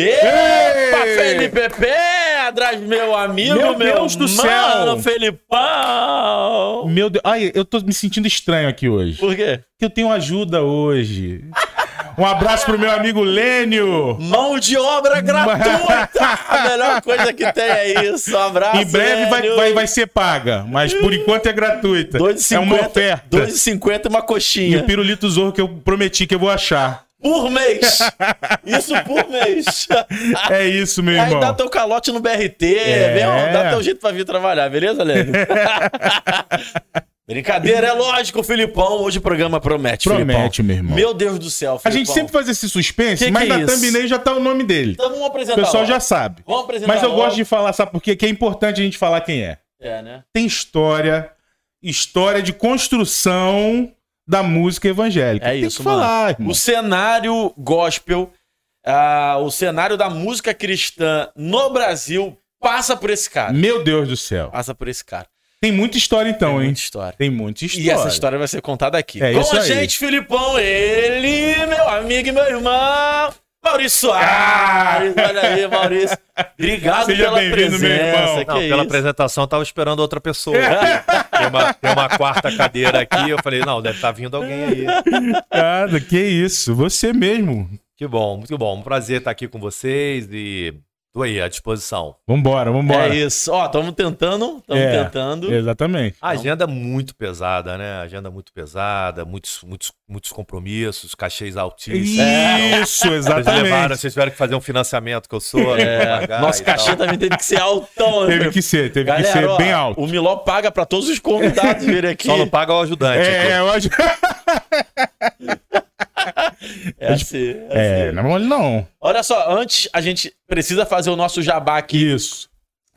Epa, Felipe Pedras, meu amigo, Meu meu, Deus do mano, céu. Felipão. Meu Deus. Ai, eu tô me sentindo estranho aqui hoje. Por quê? Porque eu tenho ajuda hoje. Um abraço pro meu amigo Lênio. Mão de obra gratuita! A melhor coisa que tem é isso. Um abraço, Em breve vai, vai, vai ser paga, mas por enquanto é gratuita. É uma 2,50 oferta. 2,50 uma E coxinha. o pirulito zorro que eu prometi que eu vou achar. Por mês! Isso por mês! É isso, meu Aí irmão. dá teu calote no BRT, É. vem, dá teu jeito pra vir trabalhar, beleza, Lênio? Brincadeira, é lógico, Filipão. Hoje o programa promete, Promete, Filipão. meu irmão. Meu Deus do céu, A Filipão. gente sempre faz esse suspense, Que que mas é na thumbnail já tá o nome dele. Então vamos O apresentar. pessoal logo. já sabe. Vamos apresentar. Mas eu logo. gosto de falar, sabe por quê? Que é importante a gente falar quem é. É, né? Tem história, história de construção da música evangélica. É Tem isso, que falar, mano. irmão. O cenário gospel, ah, o cenário da música cristã no Brasil passa por esse cara. Meu Deus do céu. Passa por esse cara. Tem muita história então, Tem hein? muita história. Tem muita história. E essa história vai ser contada aqui. É Com isso a aí. gente, Filipão, ele, meu amigo e meu irmão, Maurício Soares. Olha aí, Maurício. Obrigado Seja pela bem-vindo, meu irmão. presença. Não, que pela isso? apresentação eu tava esperando outra pessoa. tem, uma, tem uma quarta cadeira aqui, eu falei, não, deve estar vindo alguém aí. Nada, que isso. Você mesmo. Que bom, muito bom. Um prazer estar aqui com vocês e tô aí à disposição. Vambora, vambora. É isso. Ó, estamos tentando, estamos É, tentando. Exatamente. A agenda é muito pesada, né? Agenda muito pesada, muitos, muitos, muitos compromissos, cachês altíssimos. Isso, Vocês levaram, exatamente. vocês tiveram que fazer um financiamento que eu sou. né, pagar Nosso e tal. cachê também teve que ser altão. né? Teve que ser, teve que Galera, ser ó, bem alto. O Miló paga pra todos os convidados virem aqui. Só não paga o ajudante. É, aqui. eu acho. É assim, é É, assim. não é mole não. Olha só, antes a gente precisa fazer o nosso jabá aqui, Isso.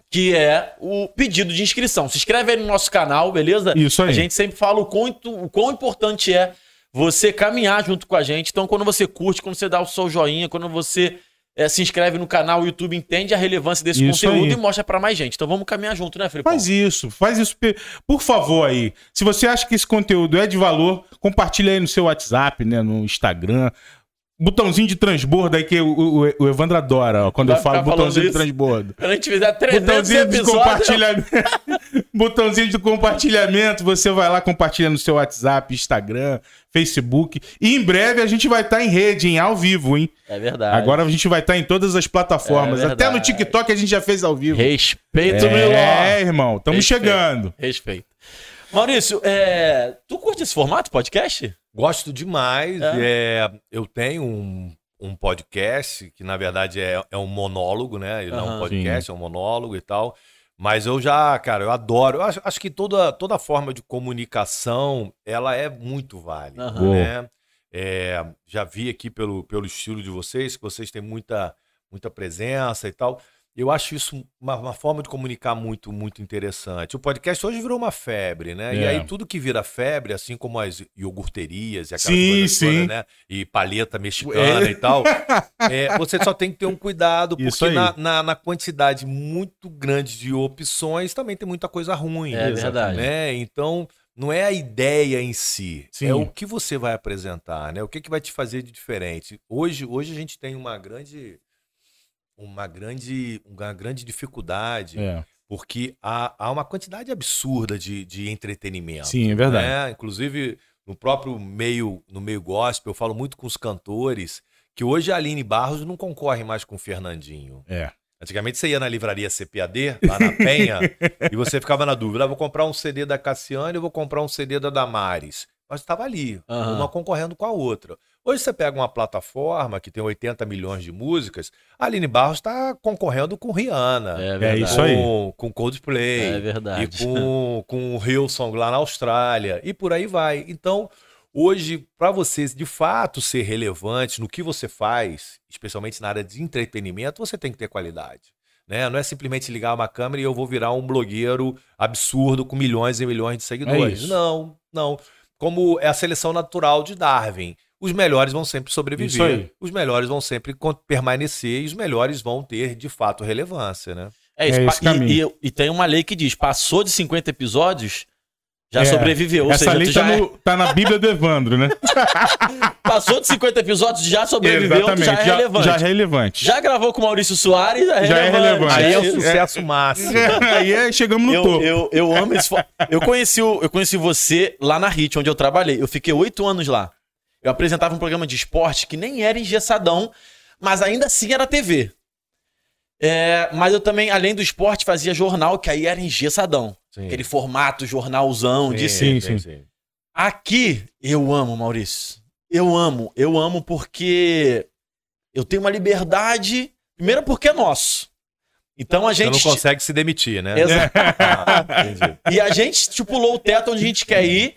que é o pedido de inscrição. Se inscreve aí no nosso canal, beleza? Isso aí. A gente sempre fala o quão, o quão importante é você caminhar junto com a gente. Então, quando você curte, quando você dá o seu joinha, quando você eh, se inscreve no canal, o YouTube entende a relevância desse Isso conteúdo aí. e mostra pra mais gente. Então, vamos caminhar junto, né, Felipe? Faz isso, faz isso. Por favor aí. Se você acha que esse conteúdo é de valor, compartilha aí no seu WhatsApp, né, no Instagram. Botãozinho de transbordo aí que o, o, o Evandro adora, ó, quando eu falo botãozinho de transbordo. Quando a gente fizer 300 Botãozinho de episódios... compartilhamento. Botãozinho de compartilhamento. Você vai lá, compartilha no seu WhatsApp, Instagram, Facebook. E em breve a gente vai estar em rede, em ao vivo, hein? É verdade. Agora a gente vai estar em todas as plataformas. É Até no. TikTok a gente já fez ao vivo. Respeito, é, Miló. irmão, estamos chegando. Respeito. Maurício, é, tu curte esse formato, podcast? Gosto demais. É? é, eu tenho um, um podcast que, na verdade, é, é um monólogo, né? Ele não é um podcast, é um monólogo e tal. Mas eu já, cara, eu adoro. Eu acho, acho que toda, toda forma de comunicação, ela é muito válida, Aham. né? É, já vi aqui pelo, pelo estilo de vocês, que vocês têm muita, muita presença e tal. Eu acho isso uma, uma forma de comunicar muito, muito interessante. O podcast hoje virou uma febre, né? E É. aí tudo que vira febre, assim como as iogurterias e aquelas Sim, coisas sim. né? E palheta mexicana É. e tal. é, você só tem que ter um cuidado, porque na, na, na quantidade muito grande de opções também tem muita coisa ruim. É verdade. Né? Então, não é a ideia em si, Sim. é o que você vai apresentar, né? O que, que vai te fazer de diferente. Hoje, hoje a gente tem uma grande, uma grande, uma grande dificuldade, É. porque há, há uma quantidade absurda de, de entretenimento. Sim, é verdade. né? Inclusive, no próprio meio, no meio gospel, eu falo muito com os cantores que hoje a Aline Barros não concorre mais com o Fernandinho. É. Antigamente você ia na livraria CPAD, lá na Penha, e você ficava na dúvida: ah, vou comprar um CD da Cassiane ou vou comprar um CD da Damares. Mas estava ali, Aham. uma concorrendo com a outra. Hoje você pega uma plataforma que tem 80 milhões de músicas, a Aline Barros está concorrendo com Rihanna, É verdade. isso aí. com, com Coldplay, É verdade. e com, com o Hillsong lá na Austrália, e por aí vai. Então, hoje, para você de fato ser relevante no que você faz, especialmente na área de entretenimento, você tem que ter qualidade. Né? Não é simplesmente ligar uma câmera e eu vou virar um blogueiro absurdo com milhões e milhões de seguidores. isso. não, não. Como é a seleção natural de Darwin. Os melhores vão sempre Isso sobreviver, aí. os melhores vão sempre permanecer e os melhores vão ter, de fato, relevância, né? É isso. É esse e, e- e tem uma lei que diz: passou de 50 episódios, Já É, sobreviveu. Ou Essa seja, lei tá, já é- no- tá na Bíblia do Evandro, né? passou de 50 episódios, já sobreviveu, tu já é já, relevante. já Já, é relevante. gravou com o Maurício Soares, é Já é relevante. relevante. Aí é o sucesso máximo. Aí é, chegamos no Eu, topo. eu, eu amo esse. Eu conheci, o- eu conheci você lá na HIT, onde eu trabalhei. Eu fiquei oito anos lá. Eu apresentava um programa de esporte que nem era engessadão, mas ainda assim era TV. É, mas eu também, além do esporte, fazia jornal, que aí era engessadão. Sim. Aquele formato jornalzão de sim, sim. Aqui eu amo, Maurício. Eu amo, eu amo porque eu tenho uma liberdade. Primeiro porque é nosso. Então a Você gente. não consegue se demitir, né? Exa- Ah. E a gente estipulou o teto onde a gente quer ir.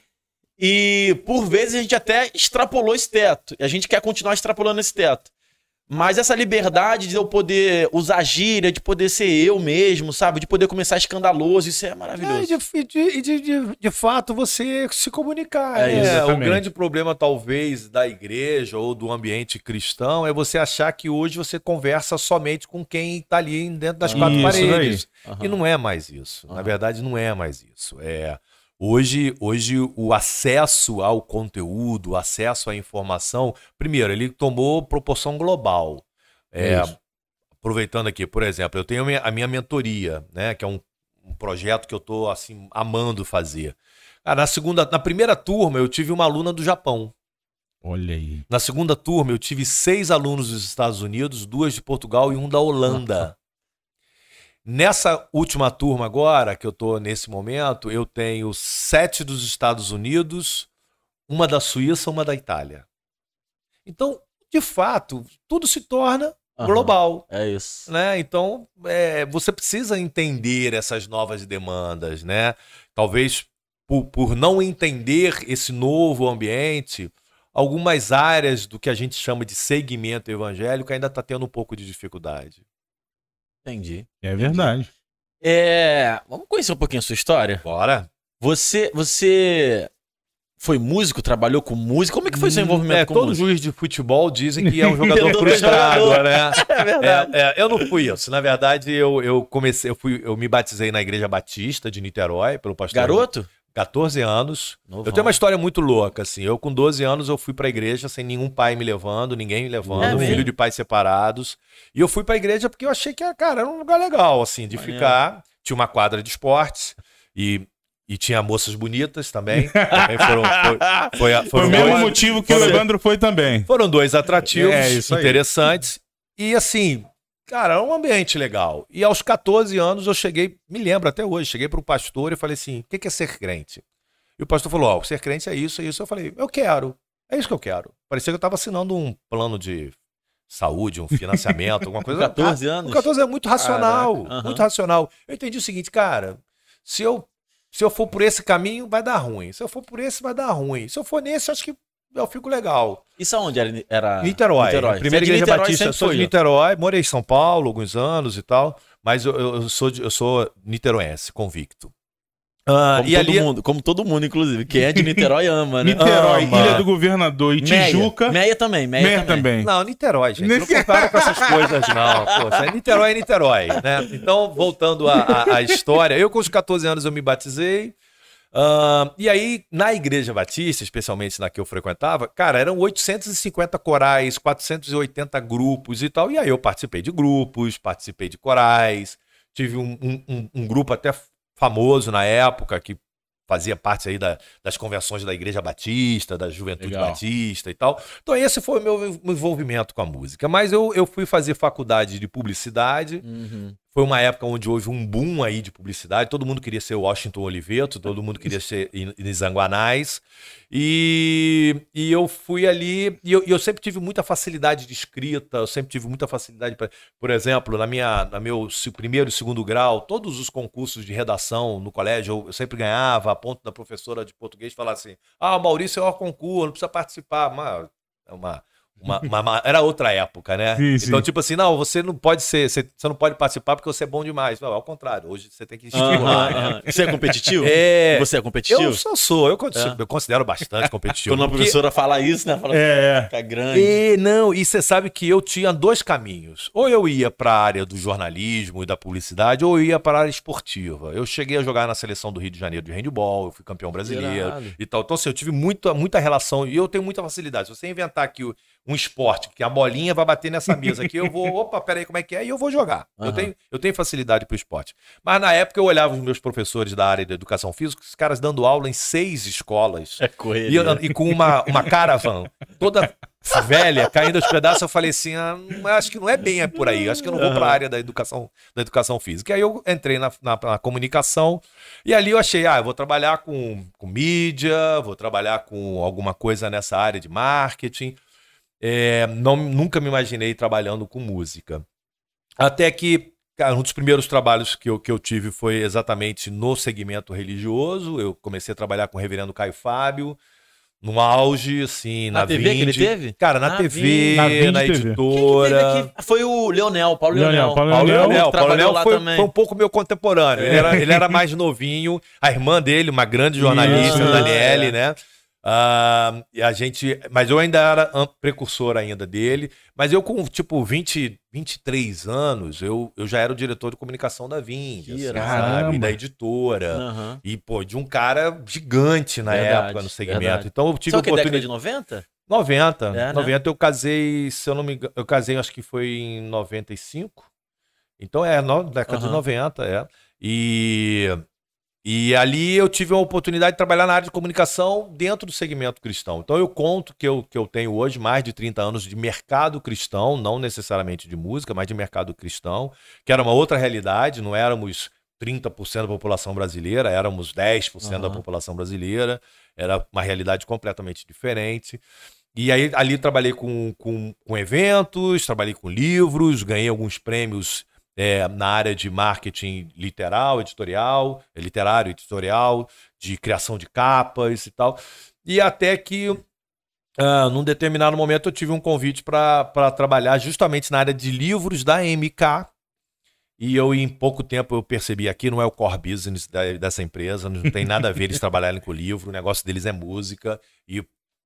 E por vezes a gente até extrapolou esse teto. E a gente quer continuar extrapolando esse teto. Mas essa liberdade de eu poder usar gíria, de poder ser eu mesmo, sabe? De poder começar escandaloso, isso é É, maravilhoso. e de, e de, de, de- de fato, você se comunicar. É, né? O grande problema, talvez, da igreja ou do ambiente cristão é você achar que hoje você conversa somente com quem está ali dentro das quatro isso paredes. Aham. E não é mais isso. Na Aham. verdade, não é mais isso. É, hoje, hoje, o acesso ao conteúdo, o acesso à informação, primeiro, ele tomou proporção global. É, aproveitando aqui, por exemplo, eu tenho a minha, a minha mentoria, né? Que é um, um projeto que eu tô assim amando fazer. Na segunda, na primeira turma eu tive uma aluna do Japão. Olha aí. Na segunda turma eu tive seis alunos dos Estados Unidos, duas de Portugal e um da Holanda. Nessa última turma agora, que eu tô nesse momento, eu tenho sete dos Estados Unidos, uma da Suíça, uma da Itália. Então, de fato, tudo se torna Aham. global É isso. né? Então, é, você precisa entender essas novas demandas, né? Talvez por, por não entender esse novo ambiente, algumas áreas do que a gente chama de segmento evangélico ainda está tendo um pouco de dificuldade. Entendi. É verdade. É, vamos conhecer um pouquinho a sua história? Bora? Você, você foi músico, trabalhou com música? Como é que foi seu envolvimento É, com todo música? juiz de futebol dizem que é um jogador frustrado, né? É verdade. É, é, eu não fui isso. Na verdade, eu, eu comecei, eu fui, eu me batizei na Igreja Batista de Niterói pelo pastor. Garoto? 14 anos. Novão. Eu tenho uma história muito louca, assim. Eu, com 12 anos, eu fui pra igreja sem nenhum pai me levando, ninguém me É levando, mesmo? filho de pais separados. E eu fui pra igreja porque eu achei que, cara, era um lugar legal, assim, de Maneiro. ficar. Tinha uma quadra de esportes e, e tinha moças bonitas também. também foram, foi, foi, foram o mesmo dois- motivo que o foram- Evandro foi também. foram dois atrativos É, isso aí. interessantes. E assim, cara, era um ambiente legal. E aos 14 anos eu cheguei, me lembro até hoje, cheguei para o pastor e falei assim: o que é ser crente? E o pastor falou: Ó, ser crente é isso, é isso. Eu falei: eu quero, é isso que eu quero. Parecia que eu estava assinando um plano de saúde, um financiamento, alguma coisa. 14 Ah, anos? Com 14 é muito racional, Caraca, aham. muito racional. Eu entendi o seguinte, cara, se eu, se eu for por esse caminho, vai dar ruim. Se eu for por esse, vai dar ruim. Se eu for nesse, acho que eu fico legal. Isso aonde era? era... Niterói. Primeira Primeira igreja batista. Eu sou de Niterói. Niterói, morei em São Paulo alguns anos e tal, mas eu, eu, sou, de- eu sou niteroense, convicto. Ah, Como e todo ali, mundo, como todo mundo, inclusive. Quem é de Niterói ama, né? Niterói, Ama. Ilha do Governador e Meia. Tijuca. Meia também, Meia, Meia também. também. Não, Niterói, gente. Não compara com essas coisas, não. Poxa, é Niterói é Niterói, né? Então, voltando à, à- à história, eu com os 14 anos eu me batizei. Ah, e aí, na Igreja Batista, especialmente na que eu frequentava, cara, eram 850 corais, 480 grupos e tal. E aí eu participei de grupos, participei de corais, tive um, um- um- um grupo até famoso na época que fazia parte aí da- das convenções da Igreja Batista, da Juventude Legal. Batista e tal. Então esse foi o meu envolvimento com a música. Mas eu, eu fui fazer faculdade de publicidade. Uhum. Foi uma época onde houve um boom aí de publicidade. Todo mundo queria ser Washington Oliveto, todo mundo queria ser Nizanguanais. E, e eu fui ali. E eu, e eu sempre tive muita facilidade de escrita, eu sempre tive muita facilidade. Pra, por exemplo, na minha, na meu primeiro e segundo grau, todos os concursos de redação no colégio eu, eu sempre ganhava, a ponto da professora de português falar assim: Ah, o Maurício é o concurso, não precisa participar. Mas é uma, Uma, uma- uma- era outra época, né? Sim, sim. então, tipo assim, não, você não pode ser, você, você não pode participar porque você é bom demais. Não, ao contrário, hoje você tem que estimular. Aham, né? aham. Você é competitivo? É. Você é competitivo? Eu só sou, eu, É. eu considero bastante competitivo. Quando uma porque- professora fala isso, né? Fala, É, fica grande. E, não, e você sabe que eu tinha dois caminhos. Ou eu ia para a área do jornalismo e da publicidade, ou eu ia para a área esportiva. Eu cheguei a jogar na seleção do Rio de Janeiro de handball, eu fui campeão brasileiro Irado. e tal. Então, assim, eu tive muita, muita relação e eu tenho muita facilidade. Se você inventar aqui o- um esporte que a bolinha vai bater nessa mesa aqui, eu vou, opa, peraí, como é que é? E eu vou jogar. Eu, Aham. tenho, eu tenho facilidade para o esporte. Mas na época eu olhava os meus professores da área da educação física, os caras dando aula em seis escolas. É E, correria. eu- e com uma, uma caravan toda velha, caindo aos pedaços, eu falei assim: ah, acho que não é bem por aí, acho que eu não vou para a área da educação, da educação física. E aí eu entrei na, na- na comunicação e ali eu achei: ah, eu vou trabalhar com, com mídia, vou trabalhar com alguma coisa nessa área de marketing. É, não, nunca me imaginei trabalhando com música. Até que, cara, um dos primeiros trabalhos que eu, que eu tive foi exatamente no segmento religioso. Eu comecei a trabalhar com o reverendo Caio Fábio, no auge, assim, na, Na TV que ele teve? Cara, na Na TV. Na Vinde na TV. editora. Quem que teve aqui? Foi o Leonel, Paulo Leonel. Leonel, Paulo Paulo Leonel, Leonel, Paulo Leonel foi, também. foi um pouco meu contemporâneo. Ele, era, ele era mais novinho. A irmã dele, uma grande jornalista, Isso, Daniele, é. né? E a gente, mas eu ainda era precursor ainda dele. Mas eu com tipo 20, 23 anos, eu, eu já era o diretor de comunicação da Vind, Que assim, sabe? Da editora. Aham. E, pô, de um cara gigante na Verdade, época no segmento. verdade. Então eu tive o que é década oportunidade. de 90? 90. É, né? 90 eu casei, se eu não me engano, eu casei acho que foi em 95. Então é, no, década de Aham. 90, é. E, e ali eu tive a oportunidade de trabalhar na área de comunicação dentro do segmento cristão. Então eu conto que eu, que eu tenho hoje mais de 30 anos de mercado cristão, não necessariamente de música, mas de mercado cristão, que era uma outra realidade, não éramos 30% da população brasileira, éramos 10% da Aham. população brasileira, era uma realidade completamente diferente. E aí ali trabalhei com, com, com eventos, trabalhei com livros, ganhei alguns prêmios é, na área de marketing literal, editorial, é, literário, editorial, de criação de capas e tal. E até que, ah, num determinado momento, eu tive um convite para trabalhar justamente na área de livros da MK. E eu, em pouco tempo, eu percebi aqui não é o core business da- dessa empresa, não tem nada a ver eles trabalharem com livro, o negócio deles é música. E,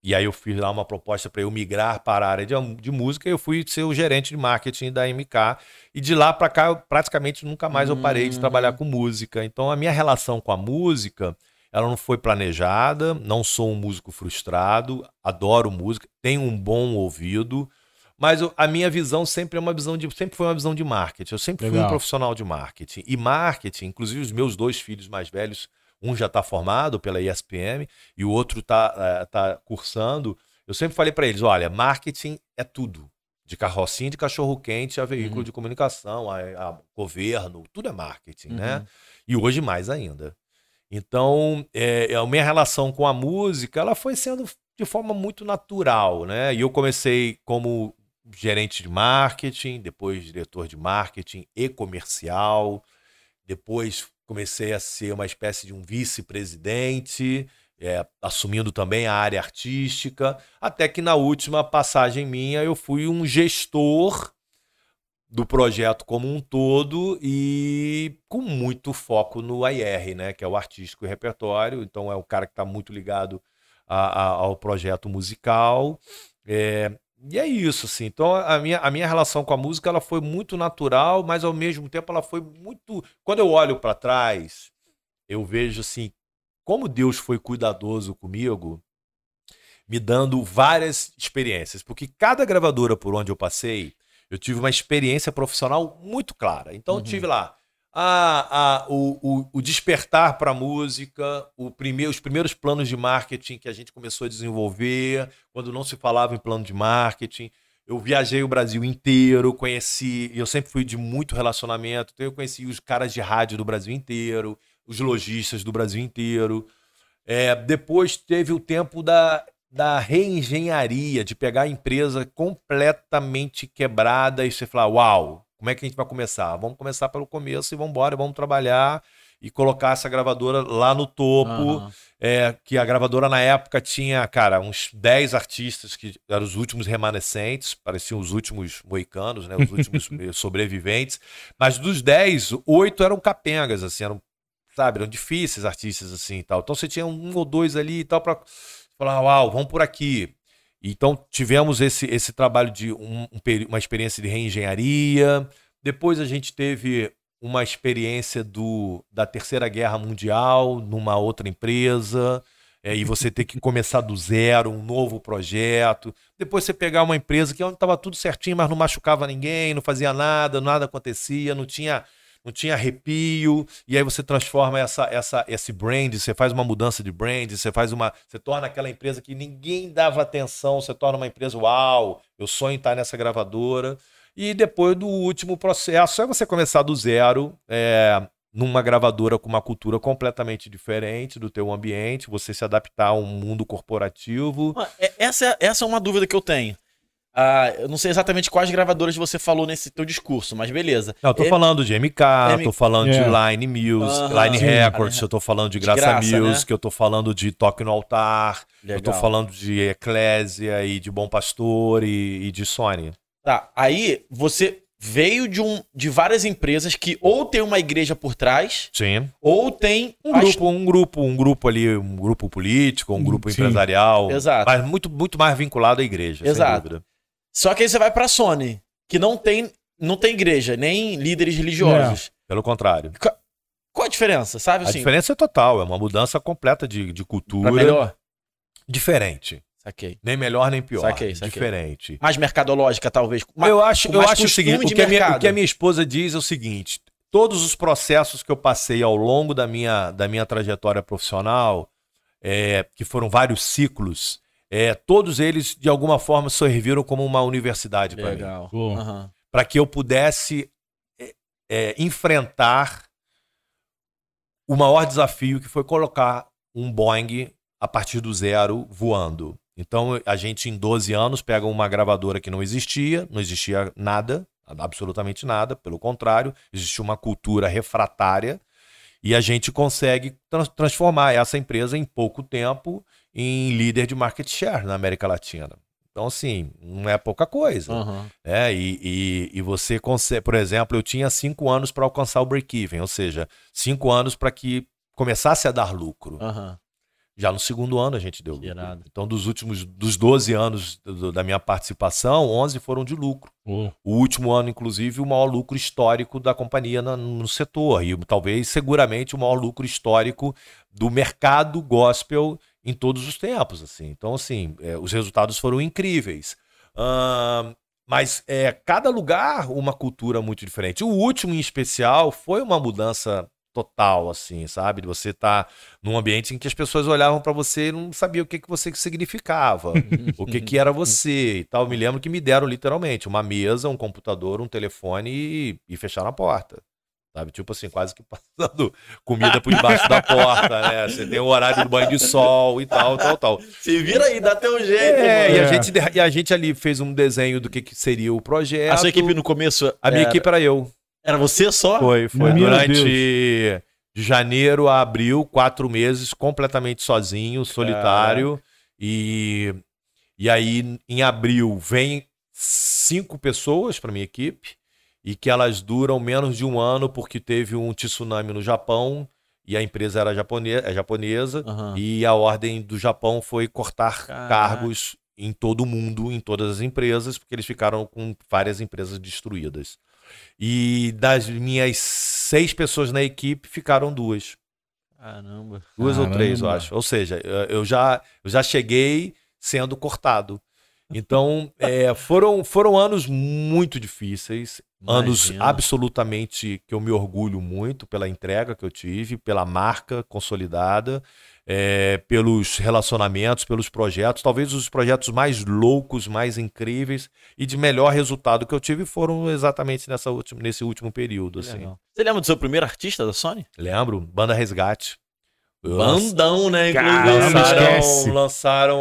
e aí eu fiz lá uma proposta para eu migrar para a área de, de música e eu fui ser o gerente de marketing da MK. E de lá para cá, eu praticamente nunca mais eu parei de Hum. trabalhar com música. Então a minha relação com a música, ela não foi planejada, não sou um músico frustrado, adoro música, tenho um bom ouvido. Mas eu- a minha visão sempre é uma visão de sempre foi uma visão de marketing. Eu sempre fui Legal. um profissional de marketing. E marketing, inclusive os meus dois filhos mais velhos, um já está formado pela ESPM e o outro está tá cursando. Eu sempre falei para eles, olha, marketing é tudo. De carrocinha de cachorro quente a veículo Uhum. de comunicação, a, a governo, tudo é marketing, né? Uhum. E hoje mais ainda. Então, é, a minha relação com a música, ela foi sendo de forma muito natural, né? E eu comecei como gerente de marketing, depois diretor de marketing e comercial, depois comecei a ser uma espécie de um vice-presidente, é, assumindo também a área artística, até que na última passagem minha eu fui um gestor do projeto como um todo e com muito foco no IR, né, que é o artístico e repertório. Então é o cara que está muito ligado a- a- ao projeto musical. É, e é isso, assim. Então a minha, a minha relação com a música ela foi muito natural, mas ao mesmo tempo ela foi muito. Quando eu olho para trás, eu vejo assim como Deus foi cuidadoso comigo, me dando várias experiências, porque cada gravadora por onde eu passei eu tive uma experiência profissional muito clara. Então, eu Uhum. tive lá a, a- o, o- o despertar para a música, o primeiro, os primeiros planos de marketing que a gente começou a desenvolver, quando não se falava em plano de marketing. Eu viajei o Brasil inteiro, conheci, eu sempre fui de muito relacionamento, então eu conheci os caras de rádio do Brasil inteiro, os lojistas do Brasil inteiro. É, depois teve o tempo da, da reengenharia, de pegar a empresa completamente quebrada e você falar, uau, como é que a gente vai começar? Vamos começar pelo começo e vamos embora, vamos trabalhar. e colocar essa gravadora lá no topo. Aham. É, que a gravadora na época tinha, cara, uns 10 artistas que eram os últimos remanescentes, pareciam os últimos moicanos, né? Os últimos eh, sobreviventes. Mas dos 10, oito eram capengas, assim, eram, sabe, eram difíceis artistas assim e tal. Então você tinha um ou dois ali e tal pra falar, uau, vamos por aqui. Então tivemos esse, esse trabalho de um- um uma experiência de reengenharia. Depois a gente teve uma experiência do, da Terceira Guerra Mundial numa outra empresa. é, e você ter que começar do zero, um novo projeto. Depois você pegar uma empresa que estava tudo certinho, mas não machucava ninguém, não fazia nada, nada acontecia, não tinha, não tinha arrepio. E aí você transforma essa, essa, esse brand, você faz uma mudança de brand, você faz uma. Você torna aquela empresa que ninguém dava atenção, você torna uma empresa, uau, eu sonho estar nessa gravadora. E depois do último processo é você começar do zero, é, numa gravadora com uma cultura completamente diferente do teu ambiente, você se adaptar a um mundo corporativo. É- Essa, é- essa é uma dúvida que eu tenho. Ah, eu não sei exatamente quais gravadoras você falou nesse teu discurso, mas beleza. Não, eu tô É- falando de MK, M- tô falando de É. Line Music, Aham. Line Sim. Records, eu tô falando de De Graça, graça, né? Music, eu tô falando de Toque no Altar, eu tô Legal. falando de Eclésia e de Bom Pastor e, e de Sony. Tá, aí você veio de, um, de várias empresas que ou tem uma igreja por trás, Sim. ou tem Um a grupo, um grupo, um grupo ali, um grupo político, um grupo Sim. empresarial. Exato. Mas muito, muito mais vinculado à igreja, Exato. sem dúvida. Só que aí você vai pra Sony, que não tem, não tem igreja, nem líderes religiosos. Pelo contrário. Qual a diferença, sabe? A Assim, diferença é total, é uma mudança completa de, de cultura. pra melhor? Diferente. Saquei. Nem melhor, nem pior. Saquei, saquei. Diferente. Mais mercadológica, talvez. Ma- eu acho, eu acho o seguinte: o que, a minha, o que a minha esposa diz é o seguinte: todos os processos que eu passei ao longo da minha, da minha trajetória profissional, é, que foram vários ciclos, é, todos eles, de alguma forma, serviram como uma universidade para mim. Legal. Aham. Para que eu pudesse é, é, enfrentar o maior desafio que foi colocar um Boeing a partir do zero voando. Então a gente em 12 anos pega uma gravadora que não existia, não existia nada, absolutamente nada, pelo contrário, existia uma cultura refratária e a gente consegue trans- transformar essa empresa em pouco tempo em líder de market share na América Latina. Então, assim, não é pouca coisa. Aham. É, e, e, e você consegue, por exemplo, eu tinha cinco anos para alcançar o break-even, ou seja, cinco anos para que começasse a dar lucro. Aham. Já no segundo ano a gente deu lucro. irado. Então, dos últimos, dos 12 anos do- da minha participação, 11 foram de lucro. Pô. O último ano, inclusive, o maior lucro histórico da companhia na- no setor. E talvez, seguramente, o maior lucro histórico do mercado gospel em todos os tempos. Assim. Então, assim, é, os resultados foram incríveis. Ahn, mas é, cada lugar, uma cultura muito diferente. O último, em especial, foi uma mudança total, assim, sabe? De Você tá num ambiente em que as pessoas olhavam para você e não sabiam o que, que você significava o que, que era você e tal. Me lembro que me deram literalmente uma mesa, um computador, um telefone e, e fecharam a porta. Sabe? Tipo assim, quase que passando comida por debaixo da porta, né? Você tem o horário do banho de sol e tal, tal, tal. Se vira aí, dá teu jeito. É, e a, gente, e a gente ali fez um desenho do que, que seria o projeto. A sua equipe no começo. A minha era, equipe era eu. Era você só? Foi, foi. Meu Durante Deus. de janeiro a abril, quatro meses, completamente sozinho, solitário. E, e aí, em abril, vem cinco pessoas para minha equipe e que elas duram menos de um ano porque teve um tsunami no Japão e a empresa era japonesa, é japonesa Aham. e a ordem do Japão foi cortar Caraca. cargos em todo o mundo, em todas as empresas, porque eles ficaram com várias empresas destruídas. E das minhas seis pessoas na equipe, ficaram duas. Caramba. Duas ou Caramba. três, eu acho. Ou seja, eu já, eu já cheguei sendo cortado. Então, é, foram, foram anos muito difíceis, anos Imagina. absolutamente que eu me orgulho muito pela entrega que eu tive, pela marca consolidada, é, pelos relacionamentos, pelos projetos. Talvez os projetos mais loucos, mais incríveis e de melhor resultado que eu tive foram exatamente nessa última, nesse último período. Assim. Você lembra do seu primeiro artista da Sony? Lembro? Banda Resgate. Bandão, né? Caramba, Inclusive. Lançaram- esquece. lançaram,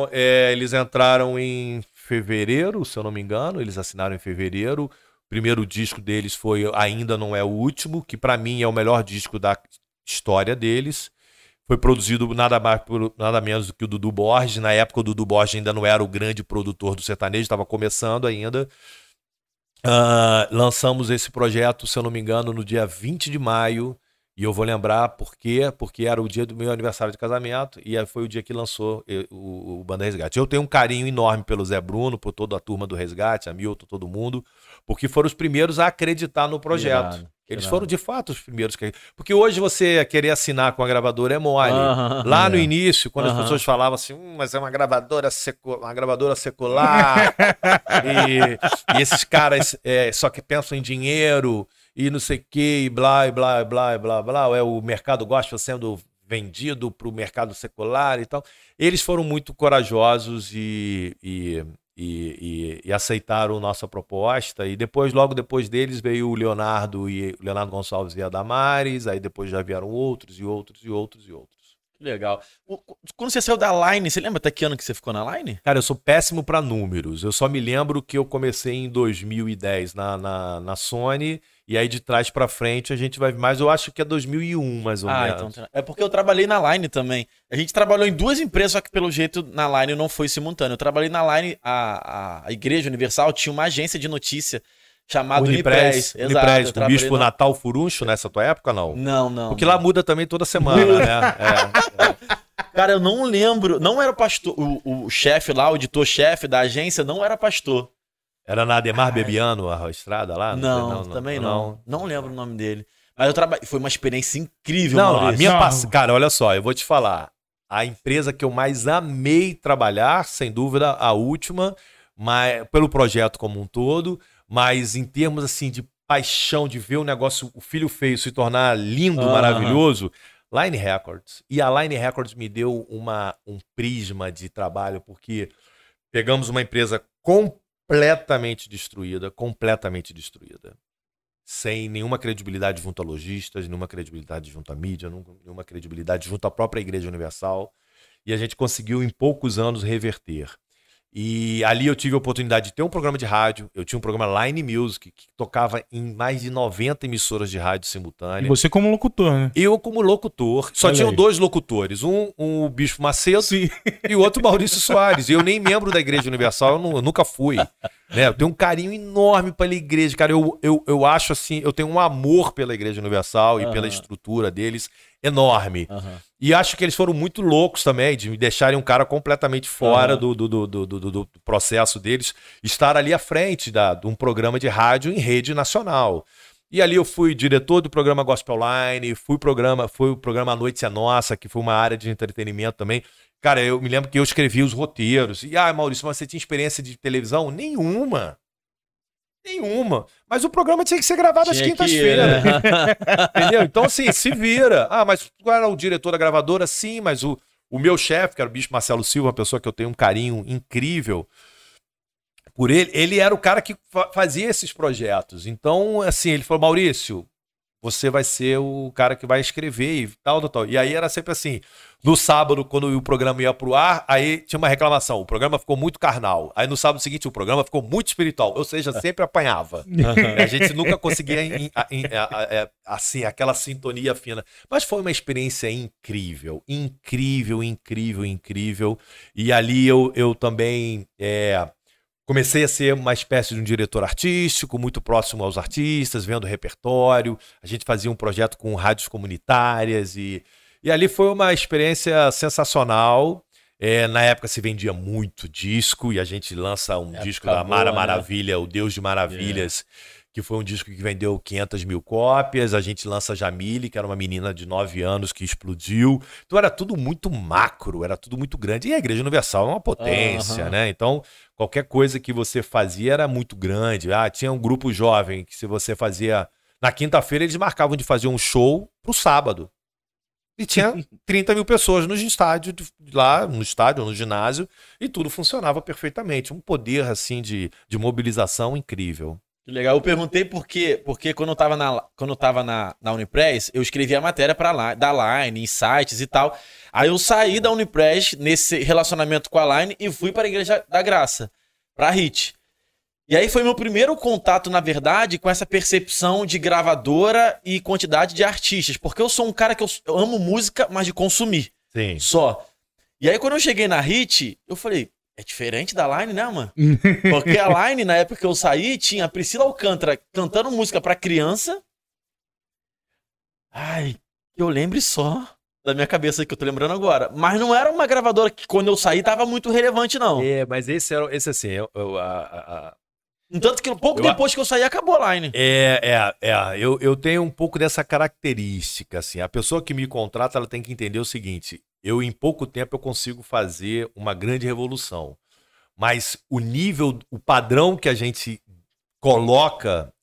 lançaram é, eles entraram em fevereiro, se eu não me engano, eles assinaram em fevereiro. O primeiro disco deles foi Ainda Não É o Último, que pra mim é o melhor disco da história deles. Foi produzido nada mais nada menos do que o Dudu Borges. Na época, o Dudu Borges ainda não era o grande produtor do sertanejo, estava começando ainda. Uh, lançamos esse projeto, se eu não me engano, no dia 20 de maio. E eu vou lembrar por quê? Porque era o dia do meu aniversário de casamento e foi o dia que lançou o, o Banda Resgate. Eu tenho um carinho enorme pelo Zé Bruno, por toda a turma do Resgate, a Milton, todo mundo, porque foram os primeiros a acreditar no projeto. Irado. Eles Irado. foram de fato os primeiros que. Porque hoje você querer assinar com a gravadora é mole. Lá no é. início, quando as pessoas falavam assim, hum, mas é uma gravadora, secu... uma gravadora secular, e, e, esses caras é, só que pensam em dinheiro e não sei o que, e blá, e blá, e blá, e blá, blá, é o mercado gospel sendo vendido para o mercado secular e tal. Eles foram muito corajosos e, e e, e, aceitaram nossa proposta. E depois, logo depois deles, veio o Leonardo e Leonardo Gonçalves e a Damares, aí depois já vieram outros e outros e outros e outros. Legal. Quando você saiu da Line, você lembra até que ano que você ficou na Line? Cara, eu sou péssimo para números. Eu só me lembro que eu comecei em 2010 na, na, na Sony e aí de trás para frente a gente vai. Mas eu acho que é 2001, mais ou ah, menos. Então, é porque eu trabalhei na Line também. A gente trabalhou em duas empresas, só que pelo jeito na Line não foi simultâneo. Eu trabalhei na Line, a, a, Igreja Universal tinha uma agência de notícia chamada Unipress. Unipress, Unipress do Bispo no... Natal Furuncho nessa tua época, não? Não, não. Porque não. lá muda também toda semana, né? É, é. Cara, eu não lembro. Não era pastor. O, o chefe lá, o editor-chefe da agência, não era pastor. Era na Ademar Ai. Bebiano, a estrada lá? Não, não, não também não. não. Não lembro o nome dele. Mas eu trabalhei. Foi uma experiência incrível, Não, Maurício. a minha pass... Cara, olha só, eu vou te falar. A empresa que eu mais amei trabalhar, sem dúvida, a última, mas pelo projeto como um todo, mas em termos assim de paixão de ver o negócio, o filho feio se tornar lindo, uhum. maravilhoso, Line Records. E a Line Records me deu uma, um prisma de trabalho, porque pegamos uma empresa completamente completamente destruída, completamente destruída. Sem nenhuma credibilidade junto a lojistas, nenhuma credibilidade junto à mídia, nenhuma credibilidade junto à própria Igreja Universal. E a gente conseguiu, em poucos anos, reverter. E ali eu tive a oportunidade de ter um programa de rádio. Eu tinha um programa Line Music que tocava em mais de 90 emissoras de rádio simultâneas. E você como locutor, né? Eu como locutor. Só Olha tinham aí. dois locutores. Um, um o Bispo Macedo Sim. e o outro Maurício Soares. Eu nem membro da Igreja Universal, eu, não, eu nunca fui. Né? Eu tenho um carinho enorme pela igreja, cara. Eu, eu, eu acho assim, eu tenho um amor pela Igreja Universal e pela estrutura deles enorme. Uhum. E acho que eles foram muito loucos também de me deixarem um cara completamente fora uhum. do, do, do, do, do, processo deles, estar ali à frente da, de um programa de rádio em rede nacional. E ali eu fui diretor do programa Gospel Line, fui programa, foi o programa A Noite é Nossa, que foi uma área de entretenimento também. Cara, eu me lembro que eu escrevi os roteiros. E, ah, Maurício, mas você tinha experiência de televisão? Nenhuma. Nenhuma. Mas o programa tinha que ser gravado tinha às quintas-feiras. Né? Entendeu? Então, assim, se vira. Ah, mas tu era o diretor da gravadora? Sim, mas o, o meu chefe, que era o bicho Marcelo Silva, uma pessoa que eu tenho um carinho incrível por ele, ele era o cara que fazia esses projetos. Então, assim, ele falou: Maurício, você vai ser o cara que vai escrever e tal, tal, tal. E aí era sempre assim. No sábado, quando o programa ia pro ar, aí tinha uma reclamação. O programa ficou muito carnal. Aí no sábado seguinte, o programa ficou muito espiritual. Ou seja, sempre apanhava. a gente nunca conseguia, em, assim, aquela sintonia fina. Mas foi uma experiência incrível. Incrível, incrível, incrível. E ali eu, eu também. É, comecei a ser uma espécie de um diretor artístico, muito próximo aos artistas, vendo o repertório. A gente fazia um projeto com rádios comunitárias e e ali foi uma experiência sensacional. É, na época se vendia muito disco e a gente lança um é disco da Mara boa, né? Maravilha, né? O Deus de Maravilhas, é. Que foi um disco que vendeu 500 mil cópias. A gente lança Jamile, que era uma menina de 9 anos que explodiu. Então era tudo muito macro, era tudo muito grande. E a Igreja Universal é uma potência, uhum. né? Então qualquer coisa que você fazia era muito grande. Ah, tinha um grupo jovem que se você fazia. Na quinta-feira eles marcavam de fazer um show pro sábado. E tinha 30 mil pessoas no estádio, lá no estádio, no ginásio, e tudo funcionava perfeitamente. Um poder, assim, de, de mobilização incrível. Que legal. Eu perguntei por quê, porque quando eu tava na, quando eu tava na, na Unipress, eu escrevia a matéria para da Line, em sites e tal. Aí eu saí da Unipress nesse relacionamento com a Line e fui para a Igreja da Graça, para a HIT. E aí foi meu primeiro contato, na verdade, com essa percepção de gravadora e quantidade de artistas. Porque eu sou um cara que eu, eu amo música, mas de consumir. Sim. Só. E aí, quando eu cheguei na Hit, eu falei, é diferente da Line, né, mano? Porque a Line, na época que eu saí, tinha a Priscila Alcântara cantando música pra criança. Ai, eu lembre só da minha cabeça que eu tô lembrando agora. Mas não era uma gravadora que, quando eu saí, tava muito relevante, não. É, mas esse era esse assim, eu, eu- a- a- Tanto que pouco Eu- depois que eu saí, acabou a Line. É, é, é. Eu, eu tenho um pouco dessa característica, assim. A pessoa que me contrata, ela tem que entender o seguinte: eu, em pouco tempo, eu consigo fazer uma grande revolução. Mas o nível, o padrão que a gente coloca,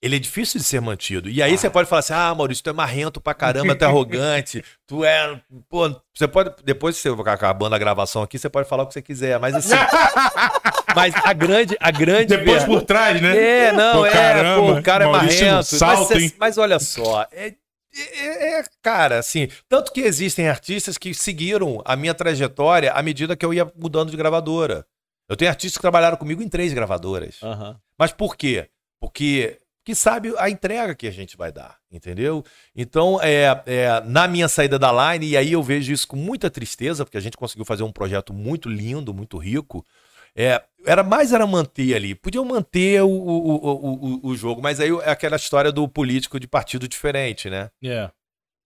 ele é difícil de ser mantido. E aí você pode falar assim: ah, Maurício, tu é marrento pra caramba, tu é arrogante, tu é. Pô, você pode. Depois que você vai acabando a gravação aqui, você pode falar o que você quiser. Mas assim. mas a grande. A grande Depois por trás, né? é, não, Pô, é, caramba, pô, o cara é Maurício no marrento. salto, mas, mas olha só, é, é- cara, assim, tanto que existem artistas que seguiram a minha trajetória à medida que eu ia mudando de gravadora. Eu tenho artistas que trabalharam comigo em três gravadoras. Aham. Mas por quê? Porque que sabe a entrega que a gente vai dar, entendeu? Então, é, é, na minha saída da Line, e aí eu vejo isso com muita tristeza, porque a gente conseguiu fazer um projeto muito lindo, muito rico. É, era mais era manter ali. Podiam manter o, o, o, o, o jogo, mas aí é aquela história do político de partido diferente, né? É.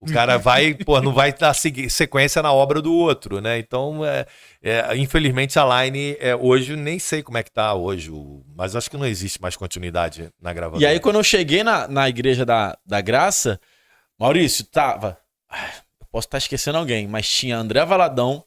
O cara vai, pô, não vai dar sequência na obra do outro, né? Então, é, é, infelizmente, a Line, é, hoje, nem sei como é que tá hoje, mas acho que não existe mais continuidade na gravação. E aí, quando eu cheguei na, na igreja da, da Graça, Maurício, tava. Ah, posso estar esquecendo alguém, mas tinha André Valadão,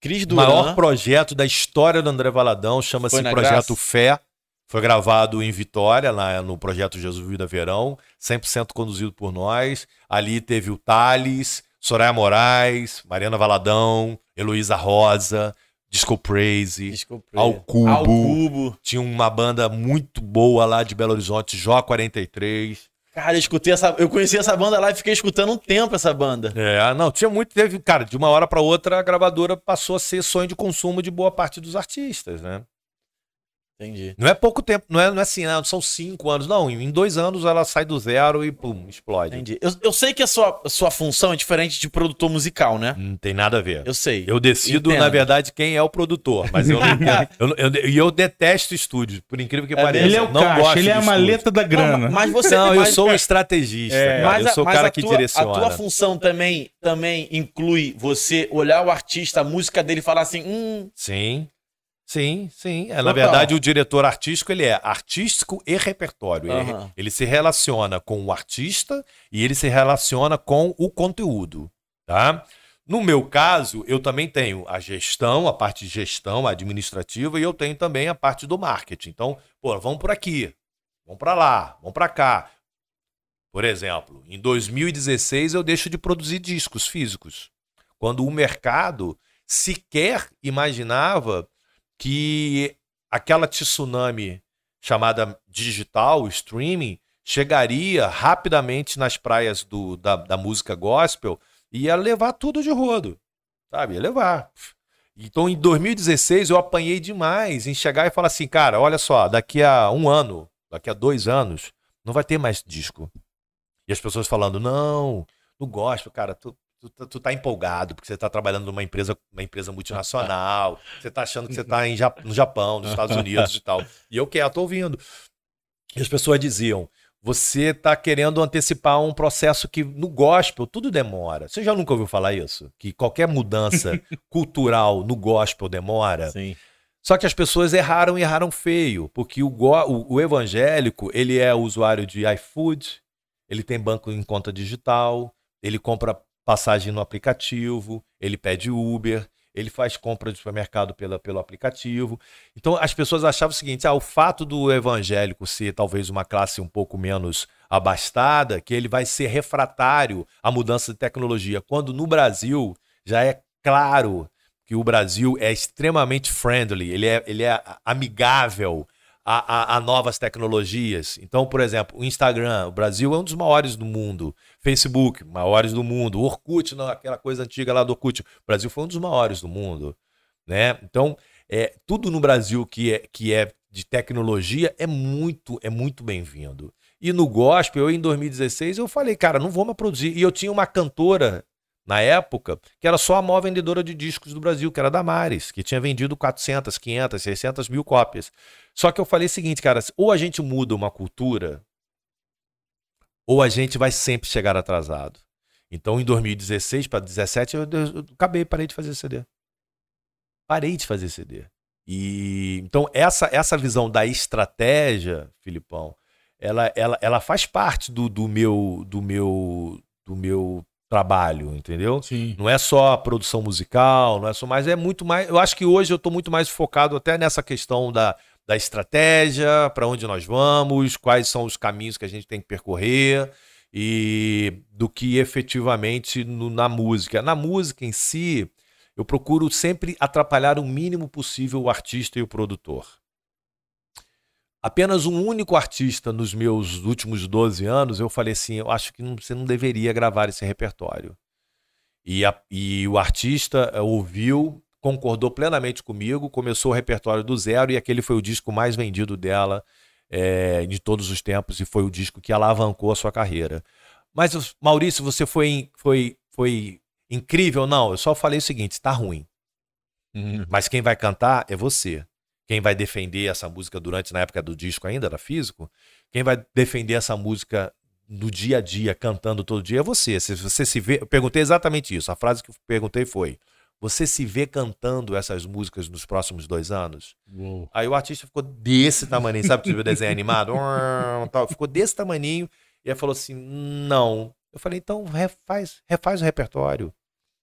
Cris O Duran. maior projeto da história do André Valadão chama-se Projeto Graça? Fé. Foi gravado em Vitória, lá no projeto Jesus Vida Verão, 100% conduzido por nós. Ali teve o Thales, Soraya Moraes, Mariana Valadão, Heloísa Rosa, Disco Praise, Desculpa. Ao Cubo. Ao Cubo. Tinha uma banda muito boa lá de Belo Horizonte, Jó 43. Cara, eu escutei essa. Eu conheci essa banda lá e fiquei escutando um tempo essa banda. É, não, tinha muito. Teve, cara, de uma hora pra outra a gravadora passou a ser sonho de consumo de boa parte dos artistas, né? Entendi. Não é pouco tempo, não é, não é assim, não, são cinco anos. Não, em dois anos ela sai do zero e pum, explode. Entendi. Eu, eu sei que a sua, a sua função é diferente de produtor musical, né? Não tem nada a ver. Eu sei. Eu decido, Entendo. na verdade, quem é o produtor, mas eu não entendo. Eu- eu- E eu, detesto estúdio, por incrível que É pareça. Ele é o não caixa, gosto ele é a estúdio. maleta da grana. Não, mas você Não, eu sou um estrategista. É. cara. Mas eu a- sou o cara a que tua, direciona. A tua função também, também inclui você olhar o artista, a música dele e falar assim: hum, Sim. Sim, sim. É, na verdade, o diretor artístico ele é artístico e repertório. Ele-. Ele, se relaciona com o artista e ele se relaciona com o conteúdo, tá? No meu caso, eu também tenho a gestão, a parte de gestão administrativa e eu tenho também a parte do marketing. Então, pô, vamos por aqui, vamos para lá, vamos para cá. Por exemplo, em 2016 eu deixo de produzir discos físicos, quando o mercado sequer imaginava que aquela tsunami chamada digital, streaming, chegaria rapidamente nas praias do- da, da música gospel e ia levar tudo de rodo, sabe? Ia levar. Então, em 2016, eu apanhei demais em chegar e falar assim, cara, olha só, daqui a um ano, daqui a dois anos, não vai ter mais disco. E as pessoas falando, não, no gospel, cara, tu, tu, tá- tu tá empolgado porque você tá trabalhando numa empresa, uma empresa multinacional, você tá achando que você tá em no Japão, nos Estados Unidos e tal. E eu quero, tô ouvindo. E as pessoas diziam, você tá querendo antecipar um processo que no gospel tudo demora. Você já nunca ouviu falar isso? Que qualquer mudança cultural no gospel demora? sim. Só que as pessoas erraram e erraram feio, porque o, o- o evangélico, ele é usuário de iFood, ele tem banco em conta digital, ele compra passagem no aplicativo, ele pede Uber, ele faz compra de supermercado pela, pelo aplicativo. Então as pessoas achavam o seguinte: ah, o fato do evangélico ser talvez uma classe um pouco menos abastada, que ele vai ser refratário à mudança de tecnologia, quando no Brasil já é claro que o Brasil é extremamente friendly, ele é, ele é amigável a, a- a novas tecnologias. Então, por exemplo, o Instagram, o Brasil é um dos maiores do mundo. Facebook, maiores do mundo. O Orkut, não, aquela coisa antiga lá do Orkut, o Brasil foi um dos maiores do mundo. Né? Então, é, tudo no Brasil que é, que é de tecnologia é muito, é muito bem-vindo. E no gospel, eu em 2016, eu falei, cara, não vou mais produzir. E eu tinha uma cantora na época, que era só a maior vendedora de discos do Brasil, que era a Damares, que tinha vendido 400, 500, 600 mil cópias. Só que eu falei o seguinte, cara, ou a gente muda uma cultura, ou a gente vai sempre chegar atrasado. Então, em 2016 para 2017, eu, eu, acabei, parei de fazer CD. Parei de fazer CD. E então essa essa visão da estratégia, Filipão, ela, ela, ela faz parte do, do meu do meu do meu trabalho, entendeu? Sim. Não é só a produção musical, não é só mais, é muito mais. Eu acho que hoje eu estou muito mais focado até nessa questão da, da estratégia, para onde nós vamos, quais são os caminhos que a gente tem que percorrer e do que efetivamente no, na música. Na música em si, eu procuro sempre atrapalhar o mínimo possível o artista e o produtor. Apenas um único artista nos meus últimos 12 anos, eu falei assim: eu acho que não, você não deveria gravar esse repertório. E, a, e o artista eh, ouviu, concordou plenamente comigo, começou o repertório do zero, e aquele foi o disco mais vendido dela é, de todos os tempos, e foi o disco que alavancou a sua carreira. Mas, Maurício, você foi, foi, foi incrível? Não, eu só falei o seguinte: está ruim. Uhum. Mas quem vai cantar é você quem vai defender essa música durante, na época do disco ainda, era físico, quem vai defender essa música no dia a dia, cantando todo dia, é você. Se você se vê. Eu perguntei exatamente isso. A frase que eu perguntei foi: Você se vê cantando essas músicas nos próximos dois anos? Uou. Aí o artista ficou desse tamanho, sabe? Você viu o desenho animado? ficou desse tamanho. E aí falou assim: Não. Eu falei: Então refaz, refaz o repertório.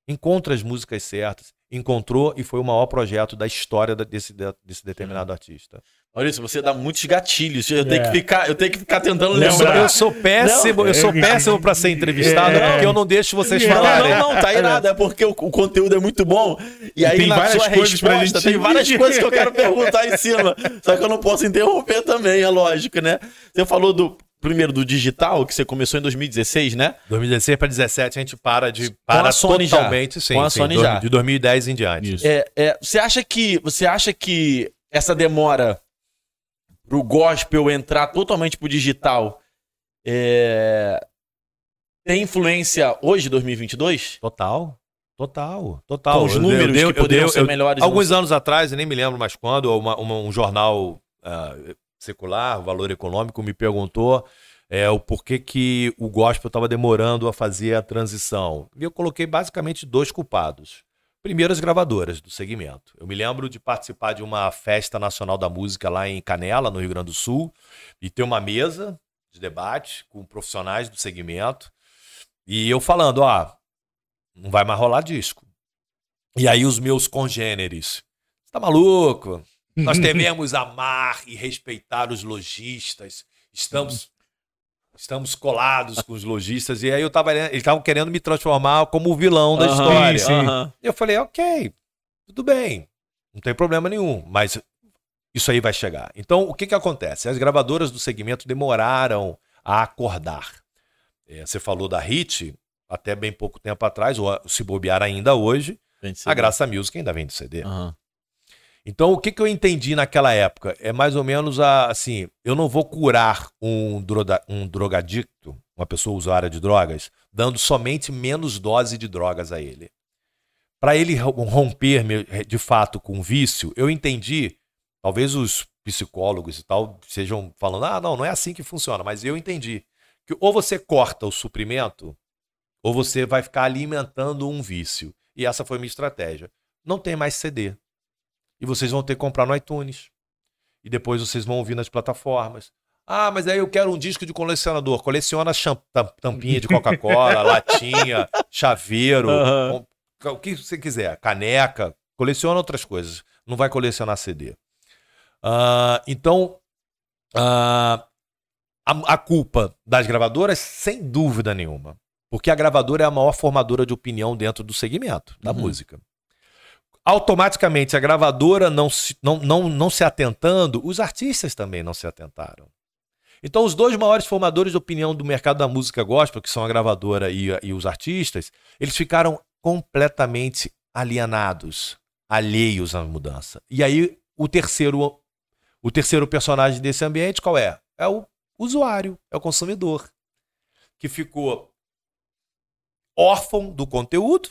Encontra as músicas certas encontrou e foi o maior projeto da história desse, desse determinado artista. Maurício, você dá muitos gatilhos. Eu tenho, é. que, ficar, eu tenho que ficar tentando lembrar. Eu sou péssimo, não, eu sou péssimo para ser entrevistado, é. porque eu não deixo vocês é. falarem. Não, não, tá errado. É porque o, o, conteúdo é muito bom. E aí, tem na sua resposta, gente... tem várias coisas que eu quero perguntar em cima. Só que eu não posso interromper também, é lógico, né? Você falou do primeiro do digital, que você começou em 2016, né? 2016 para 2017 a gente para de para com a Sony totalmente, já. sim, com a sim, Sony do, já. de 2010 em diante. É, é, você acha que você acha que essa demora pro gospel entrar totalmente pro digital é, tem influência hoje 2022? Total. Total, total. Com os números eu, eu, que poderiam eu, ser melhores. Alguns anos atrás, eu nem me lembro mais quando, uma, uma, um jornal uh, secular, valor econômico, me perguntou é, o porquê que o gospel estava demorando a fazer a transição. E eu coloquei basicamente dois culpados. Primeiro, as gravadoras do segmento. Eu me lembro de participar de uma festa nacional da música lá em Canela, no Rio Grande do Sul, e ter uma mesa de debate com profissionais do segmento. E eu falando, ó, não vai mais rolar disco. E aí os meus congêneres, você tá maluco? Nós devemos amar e respeitar os lojistas. Estamos estamos colados com os lojistas. E aí eu tava, eles estavam querendo me transformar como o vilão da história. Sim. Uhum. Eu falei, ok, tudo bem, não tem problema nenhum, mas isso aí vai chegar. Então, o que que acontece? As gravadoras do segmento demoraram a acordar. É, você falou da Hit, até bem pouco tempo atrás, ou se bobear ainda hoje, a Graça Music ainda vende CD. Uhum. Então, o que, que eu entendi naquela época? É mais ou menos a, assim: eu não vou curar um, droga, um drogadicto, uma pessoa usuária de drogas, dando somente menos dose de drogas a ele. Para ele romper de fato com o vício, eu entendi, talvez os psicólogos e tal sejam falando: ah, não, não é assim que funciona, mas eu entendi que ou você corta o suprimento, ou você vai ficar alimentando um vício. E essa foi a minha estratégia. Não tem mais CD e vocês vão ter que comprar no iTunes. E depois vocês vão ouvir nas plataformas. Ah, mas aí eu quero um disco de colecionador. Coleciona tampinha de Coca-Cola, latinha, chaveiro, uhum. o que você quiser, caneca. Coleciona outras coisas. Não vai colecionar CD. Uh, ah, então, uh, a, a culpa das gravadoras, sem dúvida nenhuma. Porque a gravadora é a maior formadora de opinião dentro do segmento da uhum. música automaticamente a gravadora não se, não, não, não se atentando, os artistas também não se atentaram. Então, os dois maiores formadores de opinião do mercado da música gospel, que são a gravadora e, e os artistas, eles ficaram completamente alienados, alheios à mudança. E aí, o terceiro, O terceiro personagem desse ambiente, qual é? É o usuário, é o consumidor, que ficou órfão do conteúdo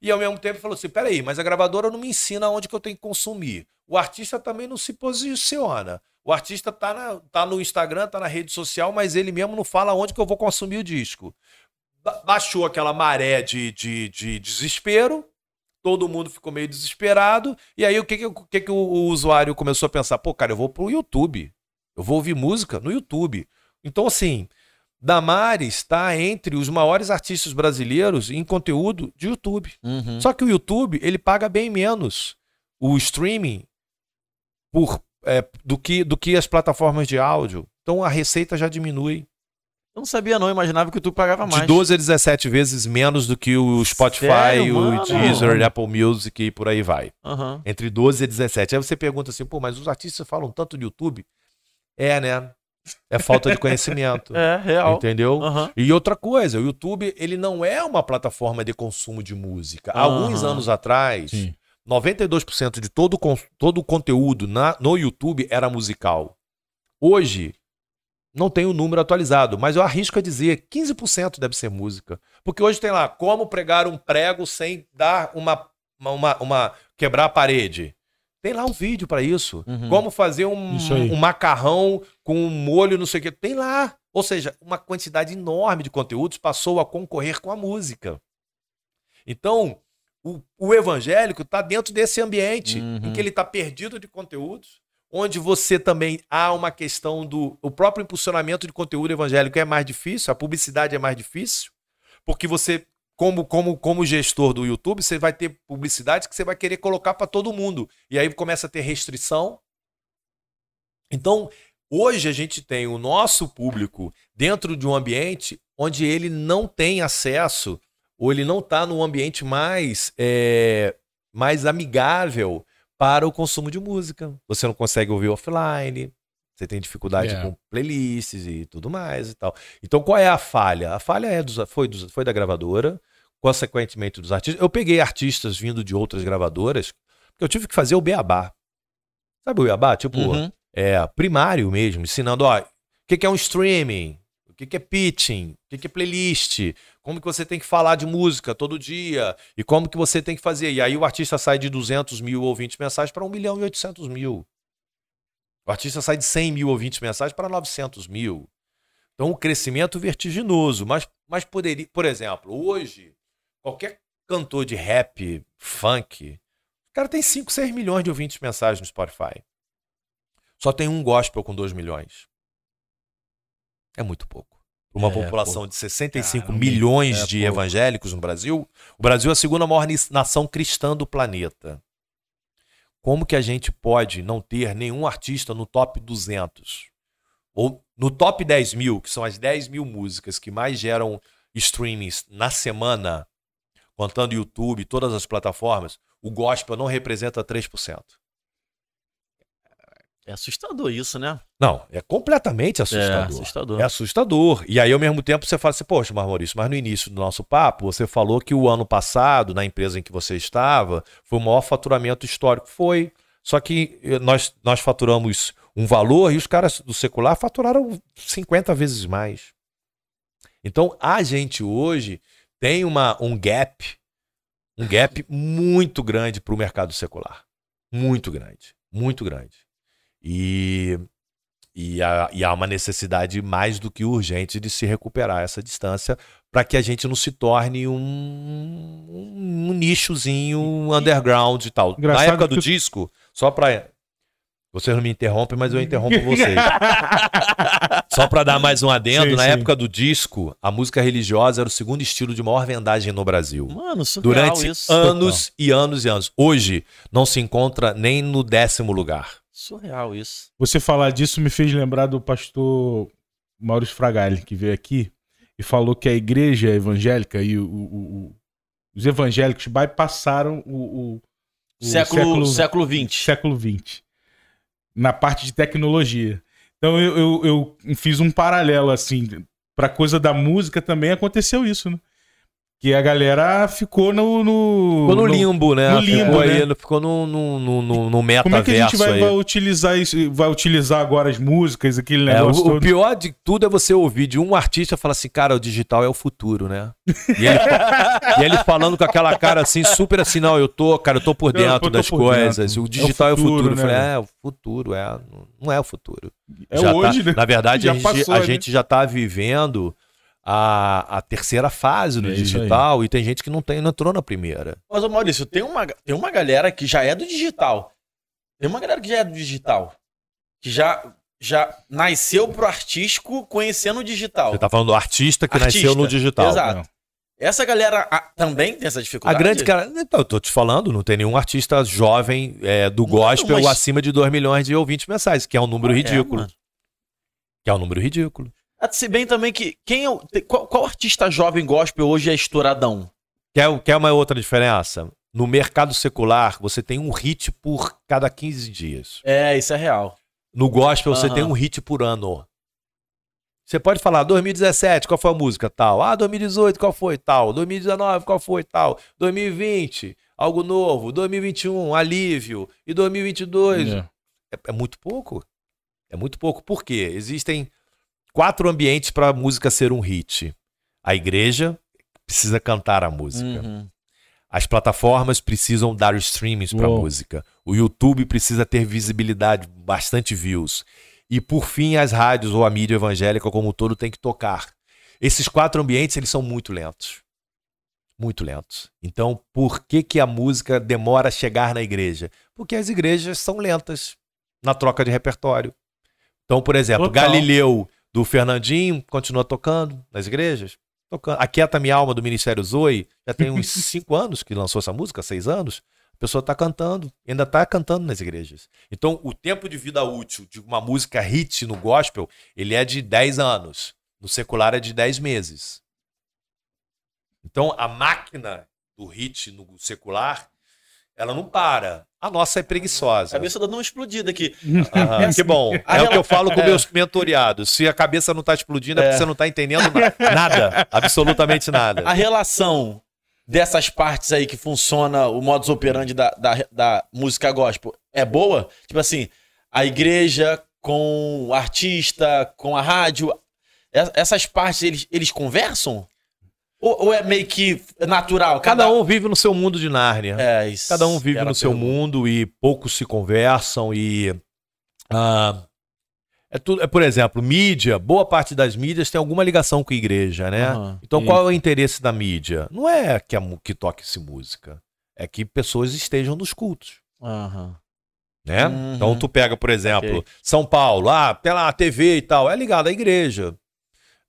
e ao mesmo tempo falou assim: peraí, mas a gravadora não me ensina onde que eu tenho que consumir. O artista também não se posiciona. O artista tá, na, tá no Instagram, tá na rede social, mas ele mesmo não fala onde que eu vou consumir o disco. Baixou aquela maré de, de, de desespero, todo mundo ficou meio desesperado, e aí o que, que, o, que, que o, o usuário começou a pensar? Pô, cara, eu vou pro YouTube. Eu vou ouvir música no YouTube. Então, assim, Damares está entre os maiores artistas brasileiros em conteúdo de YouTube. Uhum. Só que o YouTube, ele paga bem menos o streaming por, é, do, que, do que as plataformas de áudio. Então a receita já diminui. Eu não sabia, não. Imaginava que o YouTube pagava mais. De 12 a 17 vezes menos do que o Spotify, Sério, o? Deezer, Apple Music e por aí vai. Aham. Entre 12 e 17. Aí você pergunta assim, pô, mas os artistas falam tanto de YouTube? É, né? É falta de conhecimento. É, real. Entendeu? Aham. E outra coisa, o YouTube, ele não é uma plataforma de consumo de música. Há alguns Aham. anos atrás, Sim. 92% de todo, todo o conteúdo na- no YouTube era musical. Hoje, não tem o número atualizado, mas eu arrisco a dizer 15% deve ser música. Porque hoje tem lá como pregar um prego sem dar uma. uma, uma- uma- quebrar a parede. Tem lá um vídeo pra isso. Uhum. Como fazer um, um macarrão com um molho, não sei o quê. Tem lá. Ou seja, uma quantidade enorme de conteúdos passou a concorrer com a música. Então, o, o evangélico está dentro desse ambiente Uhum. em que ele está perdido de conteúdos, onde você também há uma questão do. O próprio impulsionamento de conteúdo evangélico é mais difícil, a publicidade é mais difícil, porque você. Como, como, como gestor do YouTube, você vai ter publicidade que você vai querer colocar para todo mundo. E aí começa a ter restrição. Então, hoje a gente tem o nosso público dentro de um ambiente onde ele não tem acesso, ou ele não está num ambiente mais, é, mais amigável para o consumo de música. Você não consegue ouvir offline, você tem dificuldade É. com playlists e tudo mais e tal. Então, qual é a falha? A falha é dos, foi, dos, foi da gravadora, consequentemente dos artistas. Eu peguei artistas vindo de outras gravadoras, porque eu tive que fazer o beabá. Sabe o beabá? Tipo, Uhum. é, primário mesmo, ensinando, ó, o que, que é um streaming, o que, que é pitching, o que, que é playlist, como que você tem que falar de música todo dia, e como que você tem que fazer. E aí o artista sai de 200 mil ouvintes mensais para 1 milhão e 800 mil. O artista sai de 100 mil ouvintes mensais para 900 mil. Então, o crescimento vertiginoso. Mas, mas poderia, por exemplo, hoje, qualquer cantor de rap, funk, o cara tem 5, 6 milhões de ouvintes mensais no Spotify. Só tem um gospel com 2 milhões. É muito pouco. Uma É, população de 65 Caramba, milhões é de pouco. evangélicos no Brasil, o Brasil é a segunda maior nação cristã do planeta. Como que a gente pode não ter nenhum artista no top 200? Ou no top 10 mil, que são as 10 mil músicas que mais geram streamings na semana, contando YouTube, todas as plataformas, o gospel não representa 3%. É assustador isso, né? Não, é completamente É assustador. assustador. É assustador. E aí, ao mesmo tempo, você fala assim, poxa, mas Maurício, mas no início do nosso papo, você falou que o ano passado, na empresa em que você estava, foi o maior faturamento histórico. Foi. Só que eh, nós, nós faturamos um valor e os caras do secular faturaram 50 vezes mais. Então, a gente hoje tem uma, um gap, um gap muito grande para o mercado secular. Muito grande. Muito grande. E e há, e há uma necessidade mais do que urgente de se recuperar essa distância para que a gente não se torne um, um, nichozinho underground e tal. Na Engraçado época do que- disco, só para. Vocês não me interrompem, mas eu interrompo vocês. Só para dar mais um adendo, Sim, na sim. época do disco, a música religiosa era o segundo estilo de maior vendagem no Brasil. Mano, surreal Durante isso. anos e anos e anos. Hoje, não se encontra nem no décimo lugar. Surreal isso. Você falar disso me fez lembrar do pastor Maurício Fragali, que veio aqui e falou que a igreja evangélica e o- o- o- os evangélicos bypassaram o, o- o Século, século XX. século XX na parte de tecnologia. Então eu, eu, eu fiz um paralelo assim para coisa da música também aconteceu isso, né? Que a galera ficou no. no Ficou no limbo, né? no limbo, ficou, né? aí, ficou no, no, no, no, metaverso Como é que a gente vai, vai utilizar isso? Vai utilizar agora as músicas, aquele É, o, negócio o todo? pior de tudo é você ouvir de um artista falar assim, cara, o digital é o futuro, né? E ele, e ele falando com aquela cara assim, super assim, não, eu tô, cara, eu tô por dentro eu tô das por coisas. dentro. O digital é o futuro. futuro, Eu falei, né? é, o futuro, é. Não é o futuro. É Já tá- hoje, né? Na verdade, Já a, gente, passou, a né? gente já tá vivendo a, a terceira fase do É digital e tem gente que não, tem, não entrou na primeira. Mas, Maurício, tem uma, tem uma galera que já é do digital. Tem uma galera que já é do digital. Que já, já nasceu pro artístico conhecendo o digital. Você tá falando do artista que Artista, nasceu no digital. exato. Não. Essa galera ah, também tem essa A dificuldade? grande cara. Então, eu tô te falando, não tem nenhum artista jovem é, do gospel mas- acima de 2 milhões de ouvintes mensais, que é um número É, ridículo. mano. que é um número ridículo. Ah, Se bem também que. Quem é o- qual, qual artista jovem gospel hoje é estouradão? Quer, quer uma outra diferença? No mercado secular, você tem um hit por cada 15 dias. É, isso é real. No gospel, você Aham. tem um hit por ano. Você pode falar 2017, qual foi a música? Tal. Ah, 2018, qual foi? Tal. 2019, qual foi? Tal. 2020, algo novo. 2021, alívio. E 2022, É. é, é muito pouco. É muito pouco. Por quê? Existem quatro ambientes para a música ser um hit. A igreja precisa cantar a música. Uhum. As plataformas precisam dar streamings para Uou. música. O YouTube precisa ter visibilidade, bastante views. E por fim, as rádios ou a mídia evangélica como um todo tem que tocar. Esses quatro ambientes, eles são muito lentos. Muito lentos. Então, por que, que a música demora a chegar na igreja? Porque as igrejas são lentas na troca de repertório. Então, por exemplo, Total. Galileu do Fernandinho continua tocando nas igrejas. Tocando. Aquieta Minha Alma do Ministério Zoe, já tem uns cinco anos que lançou essa música, seis anos. A pessoa está cantando, ainda está cantando nas igrejas. Então, o tempo de vida útil de uma música hit no gospel, ele é de 10 anos. No secular é de 10 meses. Então, a máquina do hit no secular, ela não para. A nossa é A preguiçosa. cabeça dando uma explodida aqui. Aham, que bom. A É o que eu falo com É. meus mentoriados. Se a cabeça não tá explodindo, é, porque você não tá entendendo na- nada. Absolutamente nada. A relação dessas partes aí que funciona o modus operandi da, da, da música gospel é boa? Tipo assim, a igreja com o artista, com a rádio. Essas partes, eles, eles conversam? Ou, ou é meio que natural? Cada um vive no seu mundo de Nárnia. É, isso Cada um vive no seu pergunta. mundo e poucos se conversam e ah, é tudo, é por exemplo, mídia, boa parte das mídias tem alguma ligação com a igreja, né? Aham. Então E- qual é o interesse da mídia? Não é que a, que toque-se música, é que pessoas estejam nos cultos. Aham. né? Uhum. Então tu pega, por exemplo, Ok. São Paulo, ah, pela TV e tal, é ligado à igreja.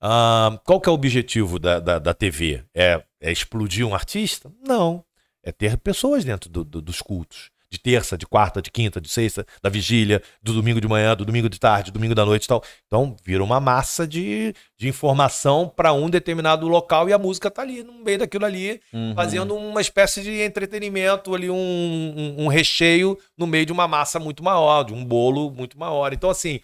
Ah, qual que é o objetivo da, da, da TV? É, é explodir um artista? Não. É ter pessoas dentro do- do- dos cultos. De terça, de quarta, de quinta, de sexta, da vigília, do domingo de manhã, do domingo de tarde, do domingo da noite e tal. Então vira uma massa de, de informação para um determinado local e a música tá ali, no meio daquilo ali, Uhum. fazendo uma espécie de entretenimento ali, um, um, um recheio no meio de uma massa muito maior, de um bolo muito maior. Então, assim,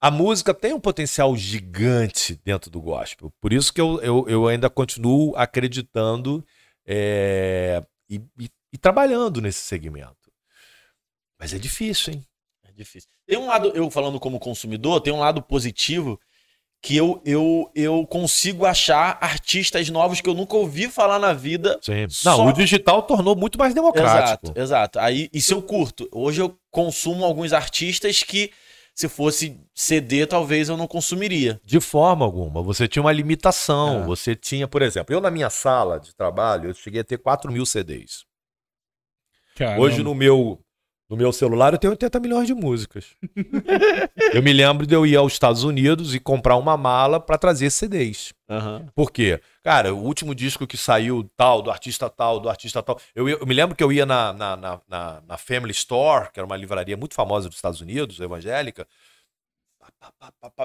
a música tem um potencial gigante dentro do gospel. Por isso que eu, eu, eu ainda continuo acreditando é, e, e- e trabalhando nesse segmento. Mas é difícil, hein? É difícil. Tem um lado, eu falando como consumidor, tem um lado positivo que eu, eu, eu consigo achar artistas novos que eu nunca ouvi falar na vida. Sim. Só- Não, o digital tornou muito mais democrático. Exato, exato. Aí, isso eu curto. Hoje eu consumo alguns artistas que, se fosse CD, talvez eu não consumiria. De forma alguma. Você tinha uma limitação. É. Você tinha, por exemplo, eu na minha sala de trabalho, eu cheguei a ter 4 mil CDs. Caramba. Hoje no meu, no meu celular eu tenho 80 milhões de músicas. eu me lembro de eu ir aos Estados Unidos e comprar uma mala para trazer CDs. Por quê? Cara, o último disco que saiu tal, do artista tal, do artista tal. Eu, eu me lembro que eu ia na, na, na, na- Family Store, que era uma livraria muito famosa dos Estados Unidos, evangélica.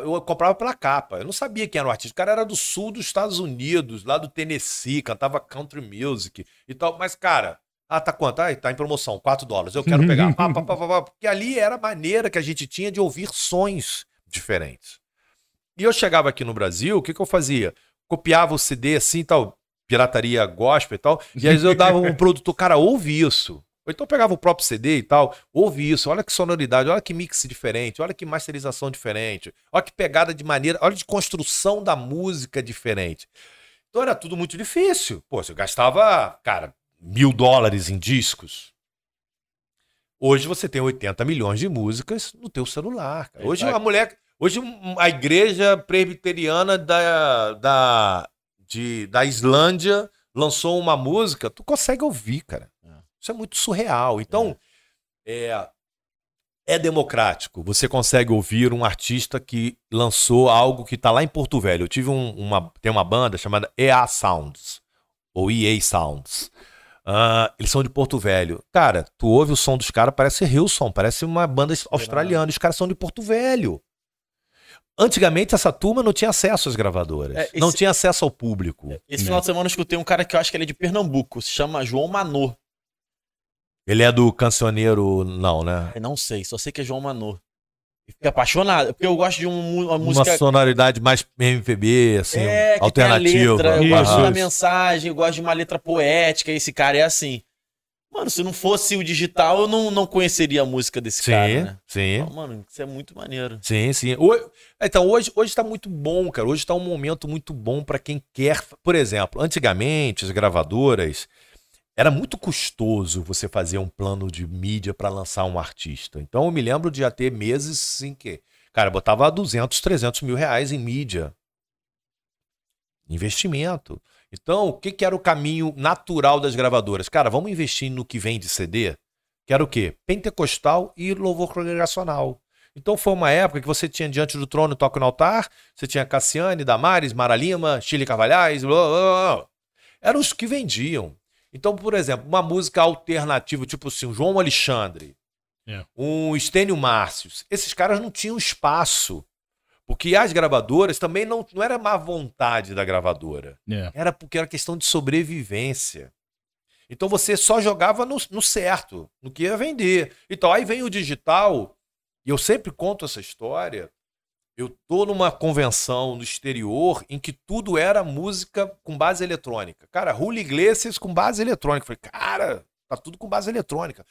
Eu comprava pela capa. Eu não sabia quem era o artista. O cara era do sul dos Estados Unidos, lá do Tennessee, cantava country music e tal. Mas, cara, ah, tá quanto? Ah, tá em promoção, 4 dólares. Eu quero pegar. Pá, pá, pá, pá. Porque ali era a maneira que a gente tinha de ouvir sons diferentes. E eu chegava aqui no Brasil, o que, que eu fazia? Copiava o CD assim e tal. pirataria gospel e tal. E às vezes eu dava um produtor, cara, ouve isso. Ou então eu pegava o próprio CD e tal, ouve isso, olha que sonoridade, olha que mix diferente, olha que masterização diferente, olha que pegada de maneira, olha de construção da música diferente. Então era tudo muito difícil. Pô, você gastava, cara, mil dólares em discos. Hoje você tem 80 milhões de músicas no teu celular. Cara. Hoje a mulher, hoje a igreja presbiteriana da, da, de, da Islândia lançou uma música, tu consegue ouvir, cara. Isso é muito surreal. Então, é, é democrático. Você consegue ouvir um artista que lançou algo que está lá em Porto Velho. Eu tive um, uma. Tem uma banda chamada EA Sounds, ou EA Sounds. Uh, eles são de Porto Velho. Cara, tu ouve o som dos caras, parece Hillsong, parece uma banda australiana. Os caras são de Porto Velho. Antigamente, essa turma não tinha acesso às gravadoras. É, esse... Não tinha acesso ao público. Esse final de semana eu escutei um cara que eu acho que ele é de Pernambuco, se chama João Manor. Ele é do cancioneiro, não, né? Eu não sei, só sei que é João Manor. Fiquei apaixonado, porque eu gosto de um, uma música. Uma sonoridade mais MPB, assim, é, alternativa. Letra, eu gosto da mensagem, eu gosto de uma letra poética. Esse cara é assim. Mano, se não fosse o digital, eu não, não conheceria a música desse sim, cara, né? Sim, então, Mano, isso é muito maneiro. Sim, sim. Então, hoje, hoje tá muito bom, cara. Hoje tá um momento muito bom para quem quer. Por exemplo, antigamente, as gravadoras era muito custoso você fazer um plano de mídia para lançar um artista. Então eu me lembro de já ter meses em que, cara, botava 200, 300 mil reais em mídia. Investimento. Então, o que, que era o caminho natural das gravadoras? Cara, vamos investir no que vem de CD? Que era o quê? Pentecostal e louvor congregacional. Então foi uma época que você tinha Diante do Trono Toque no Altar, você tinha Cassiane, Damares, Mara Lima, Chile Carvalhais, blá, blá, blá. eram os que vendiam. Então, por exemplo, uma música alternativa, tipo assim, um João Alexandre. É. um Estênio Márcios, esses caras não tinham espaço. Porque as gravadoras também não, não era má vontade da gravadora. É. Era porque era questão de sobrevivência. Então você só jogava no, no certo, no que ia vender. Então aí vem o digital, e eu sempre conto essa história eu tô numa convenção no exterior em que tudo era música com base eletrônica. Cara, Julio Iglesias com base eletrônica. Falei, cara, tá tudo com base eletrônica.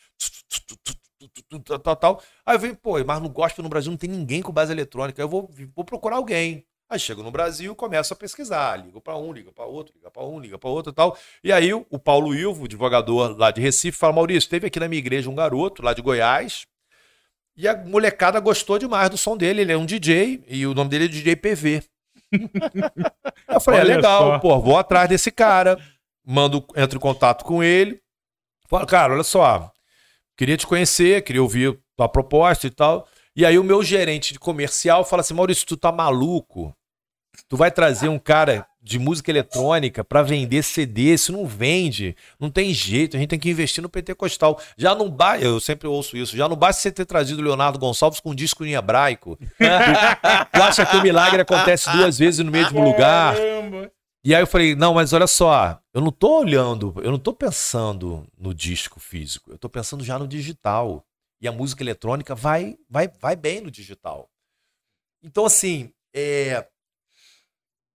Tal, tal, Aí eu falei, pô, mas no gospel no Brasil não tem ninguém com base eletrônica. Eu vou, vou procurar alguém. Aí chego no Brasil, começo a pesquisar, ligo para um, ligo para outro, liga para um, liga para outro e tal. E aí o Paulo Ilvo, advogador lá de Recife, fala: Maurício, teve aqui na minha igreja um garoto lá de Goiás, e a molecada gostou demais do som dele. Ele é um DJ e o nome dele é DJ PV. eu falei, é Olha é legal, só. pô, vou atrás desse cara. Mando, entro em contato com ele. Falo, cara, olha só. Queria te conhecer, queria ouvir tua proposta e tal. E aí o meu gerente de comercial fala assim: Maurício, tu tá maluco? Tu vai trazer um cara de música eletrônica para vender CD, isso não vende, não tem jeito, a gente tem que investir no pentecostal. Já não basta, eu sempre ouço isso, já não basta você ter trazido o Leonardo Gonçalves com um disco em hebraico. tu acha que o milagre acontece duas vezes no mesmo lugar? E aí eu falei, não, mas olha só, eu não tô olhando, eu não tô pensando no disco físico, eu tô pensando já no digital. E a música eletrônica vai, vai, vai bem no digital. Então, assim, é,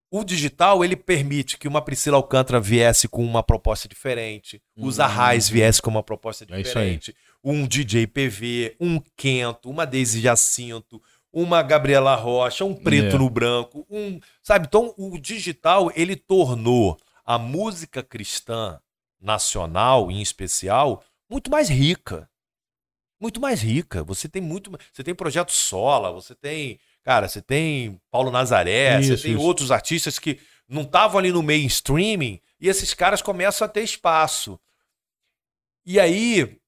o digital, ele permite que uma Priscila Alcântara viesse com uma proposta diferente, os Arrais viesse com uma proposta é diferente, é um DJ PV, um Quento, uma Daisy Jacinto, uma Gabriela Rocha, um preto é. no branco, um, sabe? Então, o digital, ele tornou a música cristã nacional, em especial, muito mais rica. Muito mais rica. Você tem muito, você tem projeto Sola, você tem Cara, você tem Paulo Nazaré, isso, você tem isso. outros artistas que não estavam ali no mainstream e esses caras começam a ter espaço. E aí,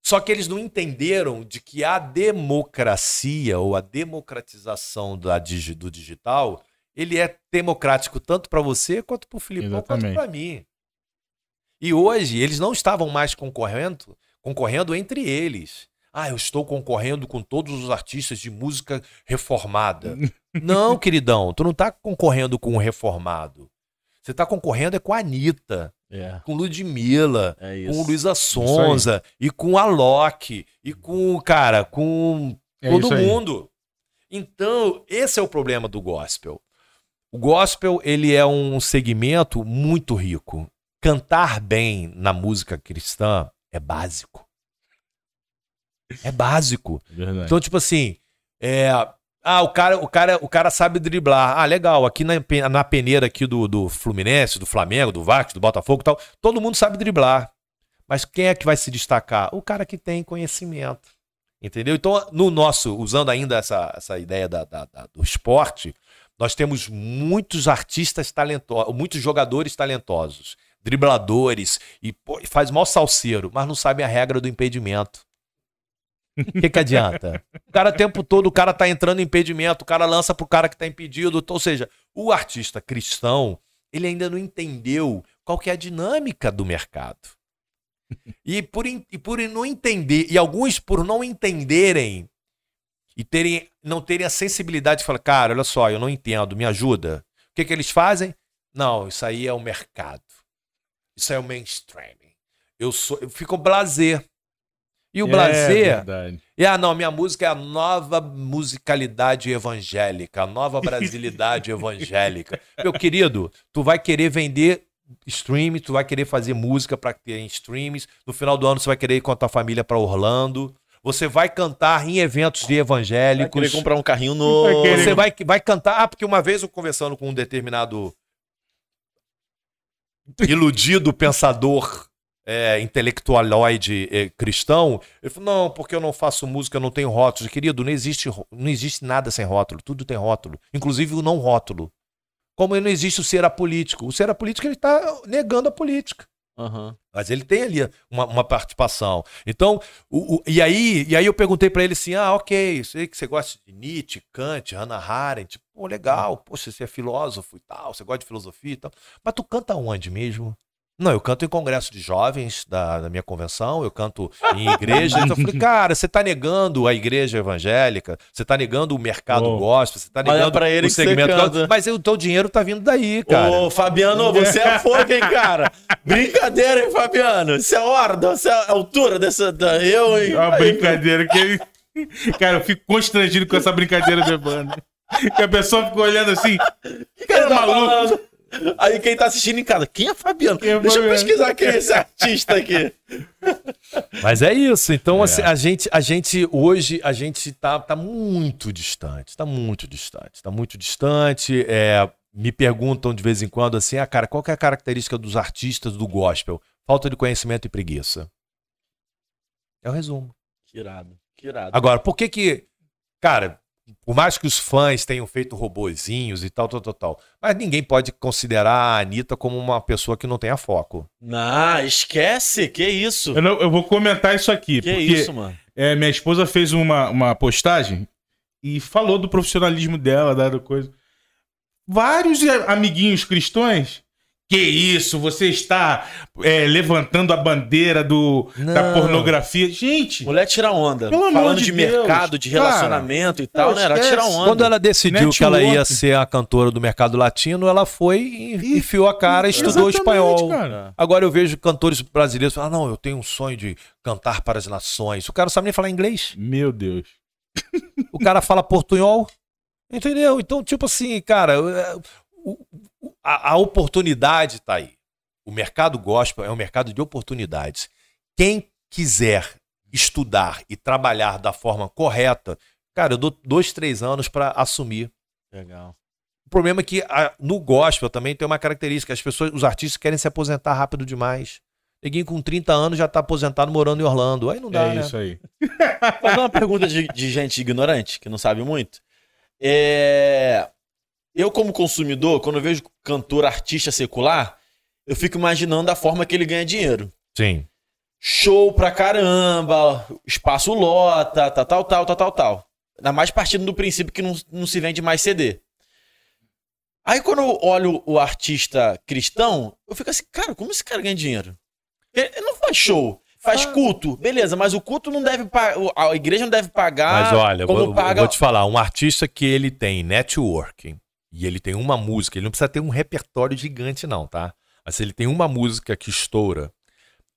só que eles não entenderam de que a democracia ou a democratização da, do digital, ele é democrático tanto para você quanto para o Felipe quanto para mim. E hoje eles não estavam mais concorrendo, concorrendo entre eles. Ah, eu estou concorrendo com todos os artistas de música reformada. não, queridão, tu não está concorrendo com o reformado. Você está concorrendo é com a Anitta, é. com Ludmilla, é com Luísa Sonza, e com a Loki, e com, cara, com é todo mundo. Então, esse é o problema do gospel. O gospel, ele é um segmento muito rico. Cantar bem na música cristã é básico. É básico. Verdade. Então, tipo assim, é, ah, o cara, o cara, o cara sabe driblar. Ah, legal. Aqui na, na peneira aqui do, do Fluminense, do Flamengo, do Vasco, do Botafogo e tal, todo mundo sabe driblar. Mas quem é que vai se destacar? O cara que tem conhecimento. Entendeu? Então, no nosso, usando ainda essa, essa ideia da- da- da- do esporte, nós temos muitos artistas talentosos, muitos jogadores talentosos, dribladores, e pô, faz mal salseiro, mas não sabem a regra do impedimento. O que, que adianta? O cara o tempo todo, o cara tá entrando em impedimento, o cara lança pro cara que tá impedido. Ou seja, o artista cristão, ele ainda não entendeu qual que é a dinâmica do mercado. E por, e por não entender, e alguns por não entenderem e terem, não terem a sensibilidade de falar, cara, olha só, eu não entendo, me ajuda. O que, que eles fazem? Não, isso aí é o mercado. Isso é o mainstream. Eu sou, eu fico blazer. E o É blazer verdade. e, ah, não, minha música é a nova musicalidade evangélica, a nova brasilidade evangélica. Meu querido, tu vai querer vender stream, tu vai querer fazer música para ter em streams. No final do ano você vai querer ir com a tua família para Orlando. Você vai cantar em eventos de Vai evangélicos. querer comprar um carrinho novo. Vai querer- Você vai, vai cantar. Ah, porque uma vez eu conversando com um determinado iludido pensador é, intelectualoide é, cristão, ele falou: não, porque eu não faço música, eu não tenho rótulos. Querido, não existe, não existe nada sem rótulo, tudo tem rótulo, inclusive o não rótulo. Como não existe o ser apolítico. O ser apolítico ele está negando a política. Aham. Mas ele tem ali uma, uma participação. Então, o- o- e, aí, e aí eu perguntei pra ele assim: ah, ok, sei que você gosta de Nietzsche, Kant, Hannah Arendt. Pô, legal, poxa, você é filósofo e tal, você gosta de filosofia e tal. Mas tu canta onde mesmo? Não, eu canto em congresso de jovens da, da minha convenção, eu canto em igreja. então eu falei, cara, você tá negando a igreja evangélica, você tá negando o mercado Oh. gospel, você tá negando pra ele o segmento. canta. Mas o teu dinheiro tá vindo daí, cara. Ô, Fabiano, você é fogo, hein, cara? Brincadeira, hein, Fabiano? Você é horda, você é a altura dessa. Da, eu, hein? É uma brincadeira que ele. Cara, eu fico constrangido com essa brincadeira do Evandro. Que a pessoa fica olhando assim. Que cara tá maluco. falando? Aí quem tá assistindo em casa, quem é Fabiano? Quem é Deixa eu Fabiano? pesquisar quem é esse artista aqui. Mas é isso. Então, É. assim, a gente, a gente hoje, a gente tá, tá muito distante. Tá muito distante. Tá muito distante. É, me perguntam de vez em quando assim, ah, cara, qual que é a característica dos artistas do gospel? Falta de conhecimento e preguiça. É o resumo. Que irado, que irado. Agora, por que que, cara, por mais que os fãs tenham feito robozinhos e tal, tal, tal, tal, mas ninguém pode considerar a Anitta como uma pessoa que não tenha foco. Não, esquece, que isso? Eu, não- eu vou comentar isso aqui. Que porque isso, mano? é, minha esposa fez uma, uma postagem e falou do profissionalismo dela, da coisa. Vários eh, amiguinhos cristãos. Que isso, você está é, levantando a bandeira do, da pornografia. Gente, Mulher tira onda. Pelo amor Falando de de, Deus, mercado, de cara. relacionamento e tal, né? Ela tira onda. Quando ela decidiu que ela ia ser a cantora do mercado latino, ela foi e enfiou a cara, estudou espanhol. cara. Agora eu vejo cantores brasileiros falando: ah, não, eu tenho um sonho de cantar para as nações. O cara não sabe nem falar inglês. Meu Deus. O cara fala portunhol. Entendeu? Então, tipo assim, cara, é, o- a, a oportunidade tá aí. O mercado gospel é um mercado de oportunidades. Quem quiser estudar e trabalhar da forma correta, cara, eu dou dois, três anos para assumir. Legal. O problema é que a- no gospel também tem uma característica: as pessoas, os artistas querem se aposentar rápido demais. Neguinho com 30 anos já tá aposentado morando em Orlando. Aí não dá, é né? isso aí. Fazer uma pergunta de, de gente ignorante, que não sabe muito. É... Eu, como consumidor, quando eu vejo cantor, artista secular, eu fico imaginando a forma que ele ganha dinheiro. Sim. Show pra caramba, espaço lota, tal, tal, tal, tal, tal, tal. Ainda mais partindo do princípio que não, não se vende mais CD. Aí quando eu olho o artista cristão, eu fico assim, cara, como esse cara ganha dinheiro? Ele, não faz show, faz culto, beleza, mas o culto não deve pagar, a igreja não deve pagar Mas olha, eu como vou, eu paga... vou te falar, um artista que ele tem networking e ele tem uma música, ele não precisa ter um repertório gigante não, tá? Mas se ele tem uma música que estoura,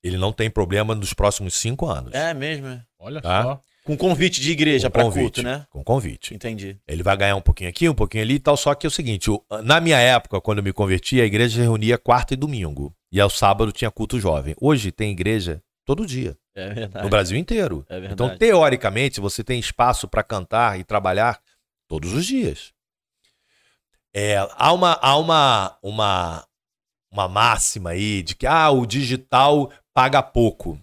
ele não tem problema nos próximos cinco anos. É mesmo, é. Olha Tá? só. Com convite de igreja convite, culto, né? Com convite. Entendi. Ele vai ganhar um pouquinho aqui, um pouquinho ali e tal. Só que é o seguinte: na minha época, quando eu me converti, a igreja reunia quarta e domingo. E ao sábado tinha culto jovem. Hoje tem igreja todo dia, É verdade. no Brasil inteiro. É verdade. Então, teoricamente, você tem espaço para cantar e trabalhar todos os dias. É, há uma, há uma, uma, uma máxima aí de que ah, o digital paga pouco.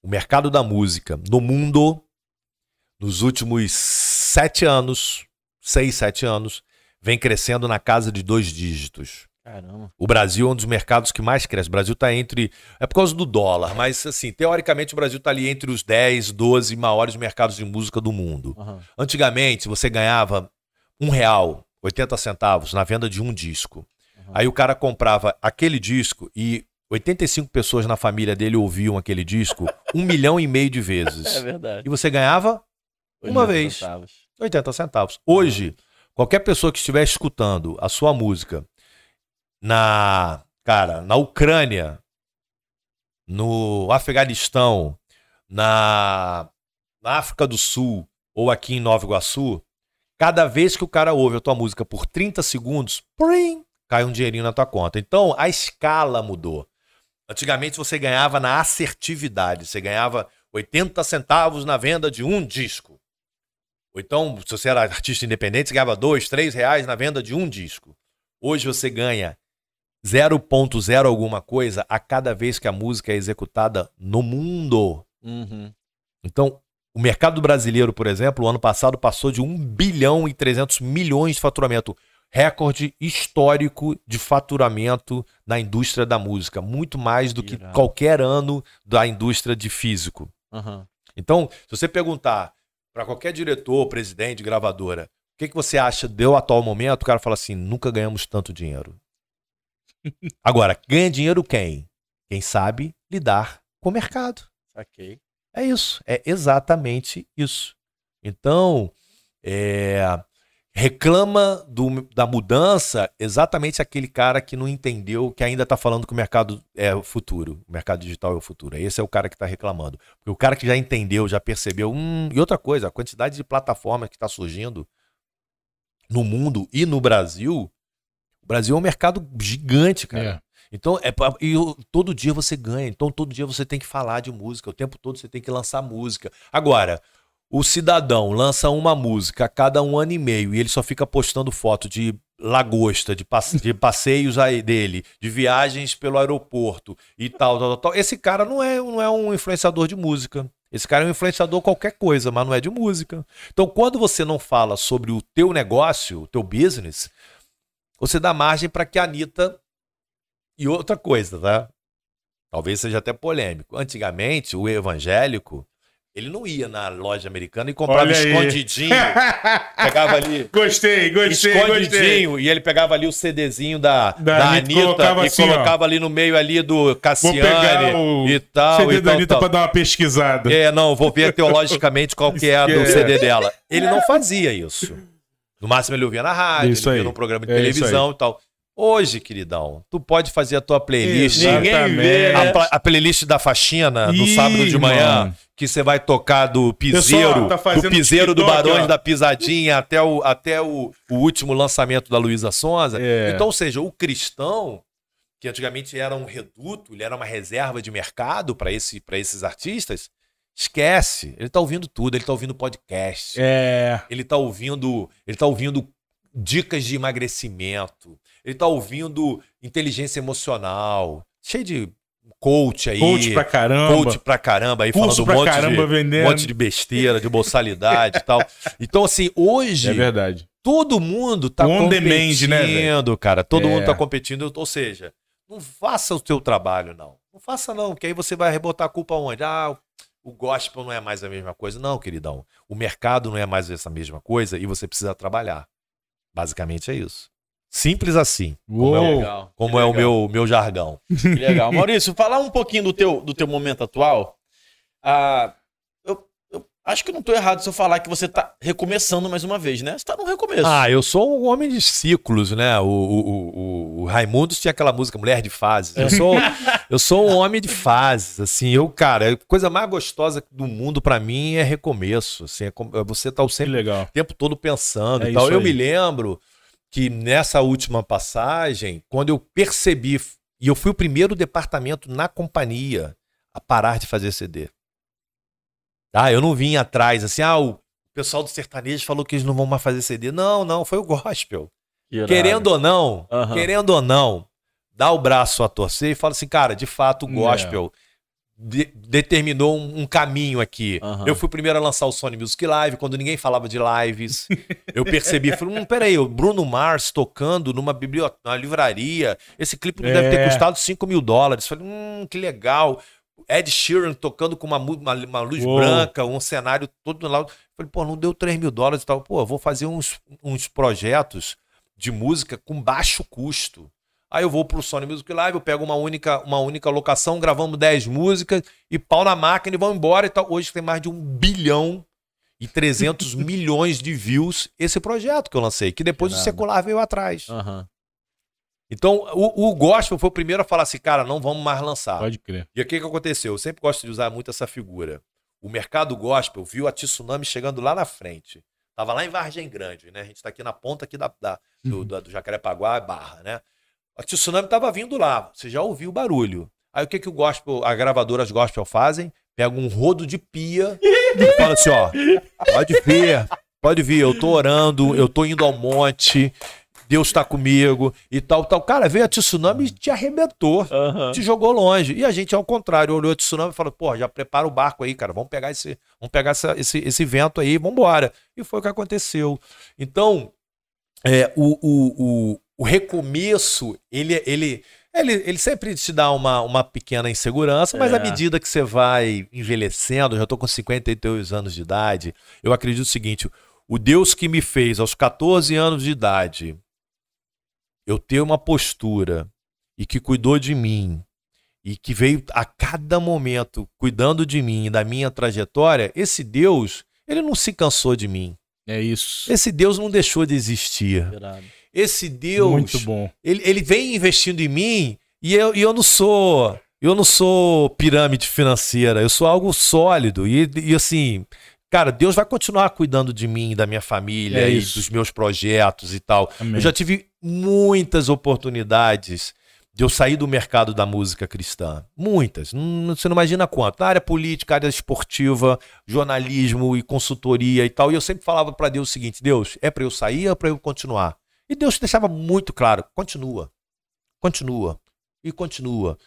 O mercado da música no mundo, nos últimos sete anos, seis, sete anos, vem crescendo na casa de dois dígitos. Caramba. O Brasil é um dos mercados que mais cresce. O Brasil está entre. É por causa do dólar, mas assim, teoricamente o Brasil está ali entre os 10, 12 maiores mercados de música do mundo. Aham. Antigamente, você ganhava um real, 80 centavos na venda de um disco. Aí o cara comprava aquele disco e 85 pessoas na família dele ouviam aquele disco um milhão e meio de É vezes. verdade. E você ganhava Uma 80 vez. centavos. 80 centavos. Hoje, qualquer pessoa que estiver escutando a sua música na, cara, na Ucrânia, no Afeganistão, na, na África do Sul ou aqui em Nova Iguaçu, cada vez que o cara ouve a tua música por 30 segundos, prim, cai um dinheirinho na tua conta. Então, a escala mudou. Antigamente você ganhava na assertividade, você ganhava 80 centavos na venda de um disco. Ou então, se você era artista independente, você ganhava dois, três reais na venda de um disco. Hoje você ganha 0,0 alguma coisa a cada vez que a música é executada no mundo. Uhum. Então, o mercado brasileiro, por exemplo, o ano passado passou de 1 bilhão e 300 milhões de faturamento. Recorde histórico de faturamento na indústria da música. Muito mais do que Irado. qualquer ano da indústria de físico. Aham. Então, se você perguntar para qualquer diretor, presidente, gravadora, o que, que você acha do atual momento, o cara fala assim: nunca ganhamos tanto dinheiro. Agora, ganha dinheiro quem? Quem sabe lidar com o mercado. Saquei. É isso, é exatamente isso. Então, é, reclama do- da mudança exatamente aquele cara que não entendeu, que ainda está falando que o mercado é o futuro, o mercado digital é o futuro. Esse é o cara que está reclamando. Porque o cara que já entendeu, já percebeu. Hum, e outra coisa, a quantidade de plataformas que está surgindo no mundo e no Brasil. O Brasil é um mercado gigante, cara. Então, é pra- e todo dia você ganha. Então, todo dia você tem que falar de música. O tempo todo você tem que lançar música. Agora, o cidadão lança uma música a cada um ano e meio e ele só fica postando foto de lagosta, de, passe- de passeios aí dele, de viagens pelo aeroporto e tal, tal, tal, tal. Esse cara não é, não é um influenciador de música. Esse cara é um influenciador qualquer coisa, mas não é de música. Então, quando você não fala sobre o teu negócio, o teu business, você dá margem para que a Anitta e outra coisa, tá? Talvez seja até polêmico. Antigamente, o evangélico, ele não ia na loja americana e comprava aí. escondidinho. pegava ali. Gostei, gostei, gostei. escondidinho. E ele pegava ali o CDzinho da, Da da, Anitta, colocava e assim, ó. colocava ali no meio ali do Cassiane o e tal. CD e da tal, Anitta tal. pra dar uma pesquisada. É, não, vou ver teologicamente qual que é do. CD dela. Ele não fazia isso. No máximo ele ouvia na rádio, Isso ele aí. via num programa de É televisão e tal. Hoje, queridão, tu pode fazer a tua playlist. Exatamente. vê, A, a playlist da faxina no Ih, sábado de manhã, mano. que você vai tocar do piseiro, tá do piseiro do Barões ó. da Pisadinha até, o, até o, o último lançamento da Luísa Sonza. É. Então, ou seja, o cristão, que antigamente era um reduto, ele era uma reserva de mercado para esse, pra esses artistas, esquece. Ele tá ouvindo tudo, ele tá ouvindo podcast, É. ele tá ouvindo, ele tá ouvindo dicas de emagrecimento, ele tá ouvindo inteligência emocional, cheio de coach aí. Coach pra caramba. Coach pra caramba aí, Curso falando um monte, caramba de, vendendo. um monte de besteira, de boçalidade e tal. Então, assim, hoje, É verdade. todo mundo tá On competindo, demand, né, cara. Todo É. mundo tá competindo. Ou seja, não faça o teu trabalho, não. Não faça, não, porque aí você vai rebotar a culpa onde? Ah, o gospel não é mais a mesma coisa. Não, queridão. O mercado não é mais essa mesma coisa e você precisa trabalhar. Basicamente é isso. Simples assim. Como é o, Uou. Como é o meu, meu jargão. Que legal. Maurício, falar um pouquinho do teu, do teu momento atual. Ah, eu, eu acho que não tô errado se eu falar que você tá recomeçando mais uma vez, né? Você tá no recomeço. Ah, eu sou um homem de ciclos, né? O, o, o, o Raimundos tinha aquela música Mulher de Fases. Eu sou, Eu sou um homem de fases, assim, eu, cara, a coisa mais gostosa do mundo pra mim é recomeço, assim, é como- é você tá sempre legal. o tempo todo pensando É e tal. Eu aí. me lembro que nessa última passagem, quando eu percebi, e eu fui o primeiro departamento na companhia a parar de fazer CD. Tá? Eu não vim atrás, assim, ah, o pessoal do sertanejo falou que eles não vão mais fazer CD. Não, não, foi o gospel. Querendo ou não, Aham. querendo ou não, dá o braço a torcer e fala assim, cara, de fato o É. de- determinou um, um caminho aqui. Aham. Eu fui o primeiro a lançar o Sony Music Live, quando ninguém falava de lives. eu percebi, falei, hum, peraí, o Bruno Mars tocando numa biblioteca, numa livraria, esse clipe não deve ter É. custado 5 mil dólares. Falei, hum, que legal. Ed Sheeran tocando com uma, uma, uma luz Uou. branca, um cenário todo lá. Falei, pô, não deu 3 mil dólares e tal. Pô, vou fazer uns, uns projetos de música com baixo custo. Aí eu vou pro Sony Music Live, eu pego uma única, uma única locação, gravamos 10 músicas e pau na máquina e vão embora e tal. Hoje tem mais de um bilhão e 300 milhões de views esse projeto que eu lancei, que depois o Irado. secular veio atrás. Aham. Então, o, o gospel foi o primeiro a falar assim, cara, não vamos mais lançar. Pode crer. E o que, que aconteceu? Eu sempre gosto de usar muito essa figura. O mercado gospel viu a tsunami chegando lá na frente. Tava lá em Vargem Grande, né? A gente tá aqui na ponta aqui da, da- do, da- do Jacarepaguá, Barra, né? A tsunami tava vindo lá. Você já ouviu o barulho. Aí o que que o gospel, as gravadoras gospel fazem? Pegam um rodo de pia e falam assim, ó, pode vir, pode vir, eu tô orando, eu tô indo ao monte, Deus tá comigo e tal, tal. Cara, veio a tsunami e te arrebentou Aham. te jogou longe. E a gente, ao contrário, olhou o tsunami e falou: pô, já prepara o barco aí, cara. Vamos pegar esse, vamos pegar essa- esse, esse vento aí, vamos embora. E foi o que aconteceu. Então, é, o, o, o, recomeço, ele, ele, ele, ele sempre te dá uma, uma pequena insegurança, mas É. à medida que você vai envelhecendo, eu já tô com 52 anos de idade, eu acredito o seguinte: o Deus que me fez aos 14 anos de idade eu ter uma postura e que cuidou de mim e que veio a cada momento cuidando de mim e da minha trajetória, esse Deus, ele não se cansou de mim. É isso. Esse Deus não deixou de existir. Irado. Esse Deus, Muito bom. ele, ele vem investindo em mim e eu, e eu não sou. Eu não sou pirâmide financeira, eu sou algo sólido. E, e assim, cara, Deus vai continuar cuidando de mim, da minha família É e dos meus projetos e tal. Amém. Eu já tive muitas oportunidades de eu sair do mercado da música cristã. Muitas. Não- Você não imagina quanto. Na área política, área esportiva, jornalismo e consultoria e tal. E eu sempre falava para Deus o seguinte: Deus, é para eu sair ou é para eu continuar? E Deus deixava muito claro: continua, continua e continua.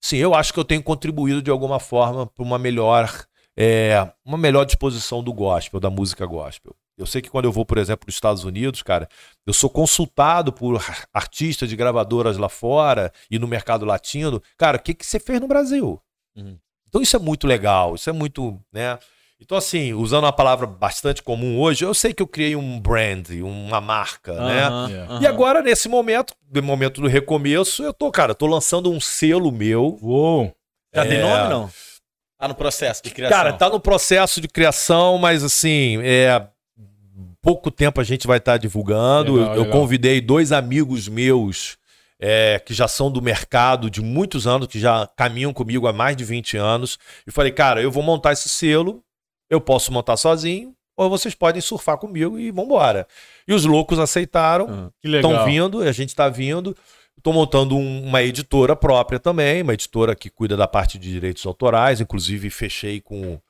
Sim, eu acho que eu tenho contribuído de alguma forma para uma melhor, é, uma melhor disposição do gospel, da música gospel. Eu sei que quando eu vou, por exemplo, para os Estados Unidos, cara, eu sou consultado por ar- artistas de gravadoras lá fora e no mercado latino. Cara, o que, que você fez no Brasil? Uhum. Então isso é muito legal, isso é muito, né? Então, assim, usando uma palavra bastante comum hoje, eu sei que eu criei um brand, uma marca, né? Yeah. E agora, nesse momento, no momento do recomeço, eu tô, cara, tô lançando um selo meu. Uou. Já tem É. nome, não? Tá no processo de criação. Cara, tá no processo de criação, mas assim, é. Pouco tempo a gente vai estar divulgando. Legal, eu eu legal. convidei dois amigos meus é, que já são do mercado de muitos anos, que já caminham comigo há mais de 20 anos. E falei, cara, eu vou montar esse selo, eu posso montar sozinho, ou vocês podem surfar comigo e vambora. E os loucos aceitaram, legal. estão vindo, a gente está vindo. Estou montando um- uma editora própria também, uma editora que cuida da parte de direitos autorais. Inclusive, fechei com.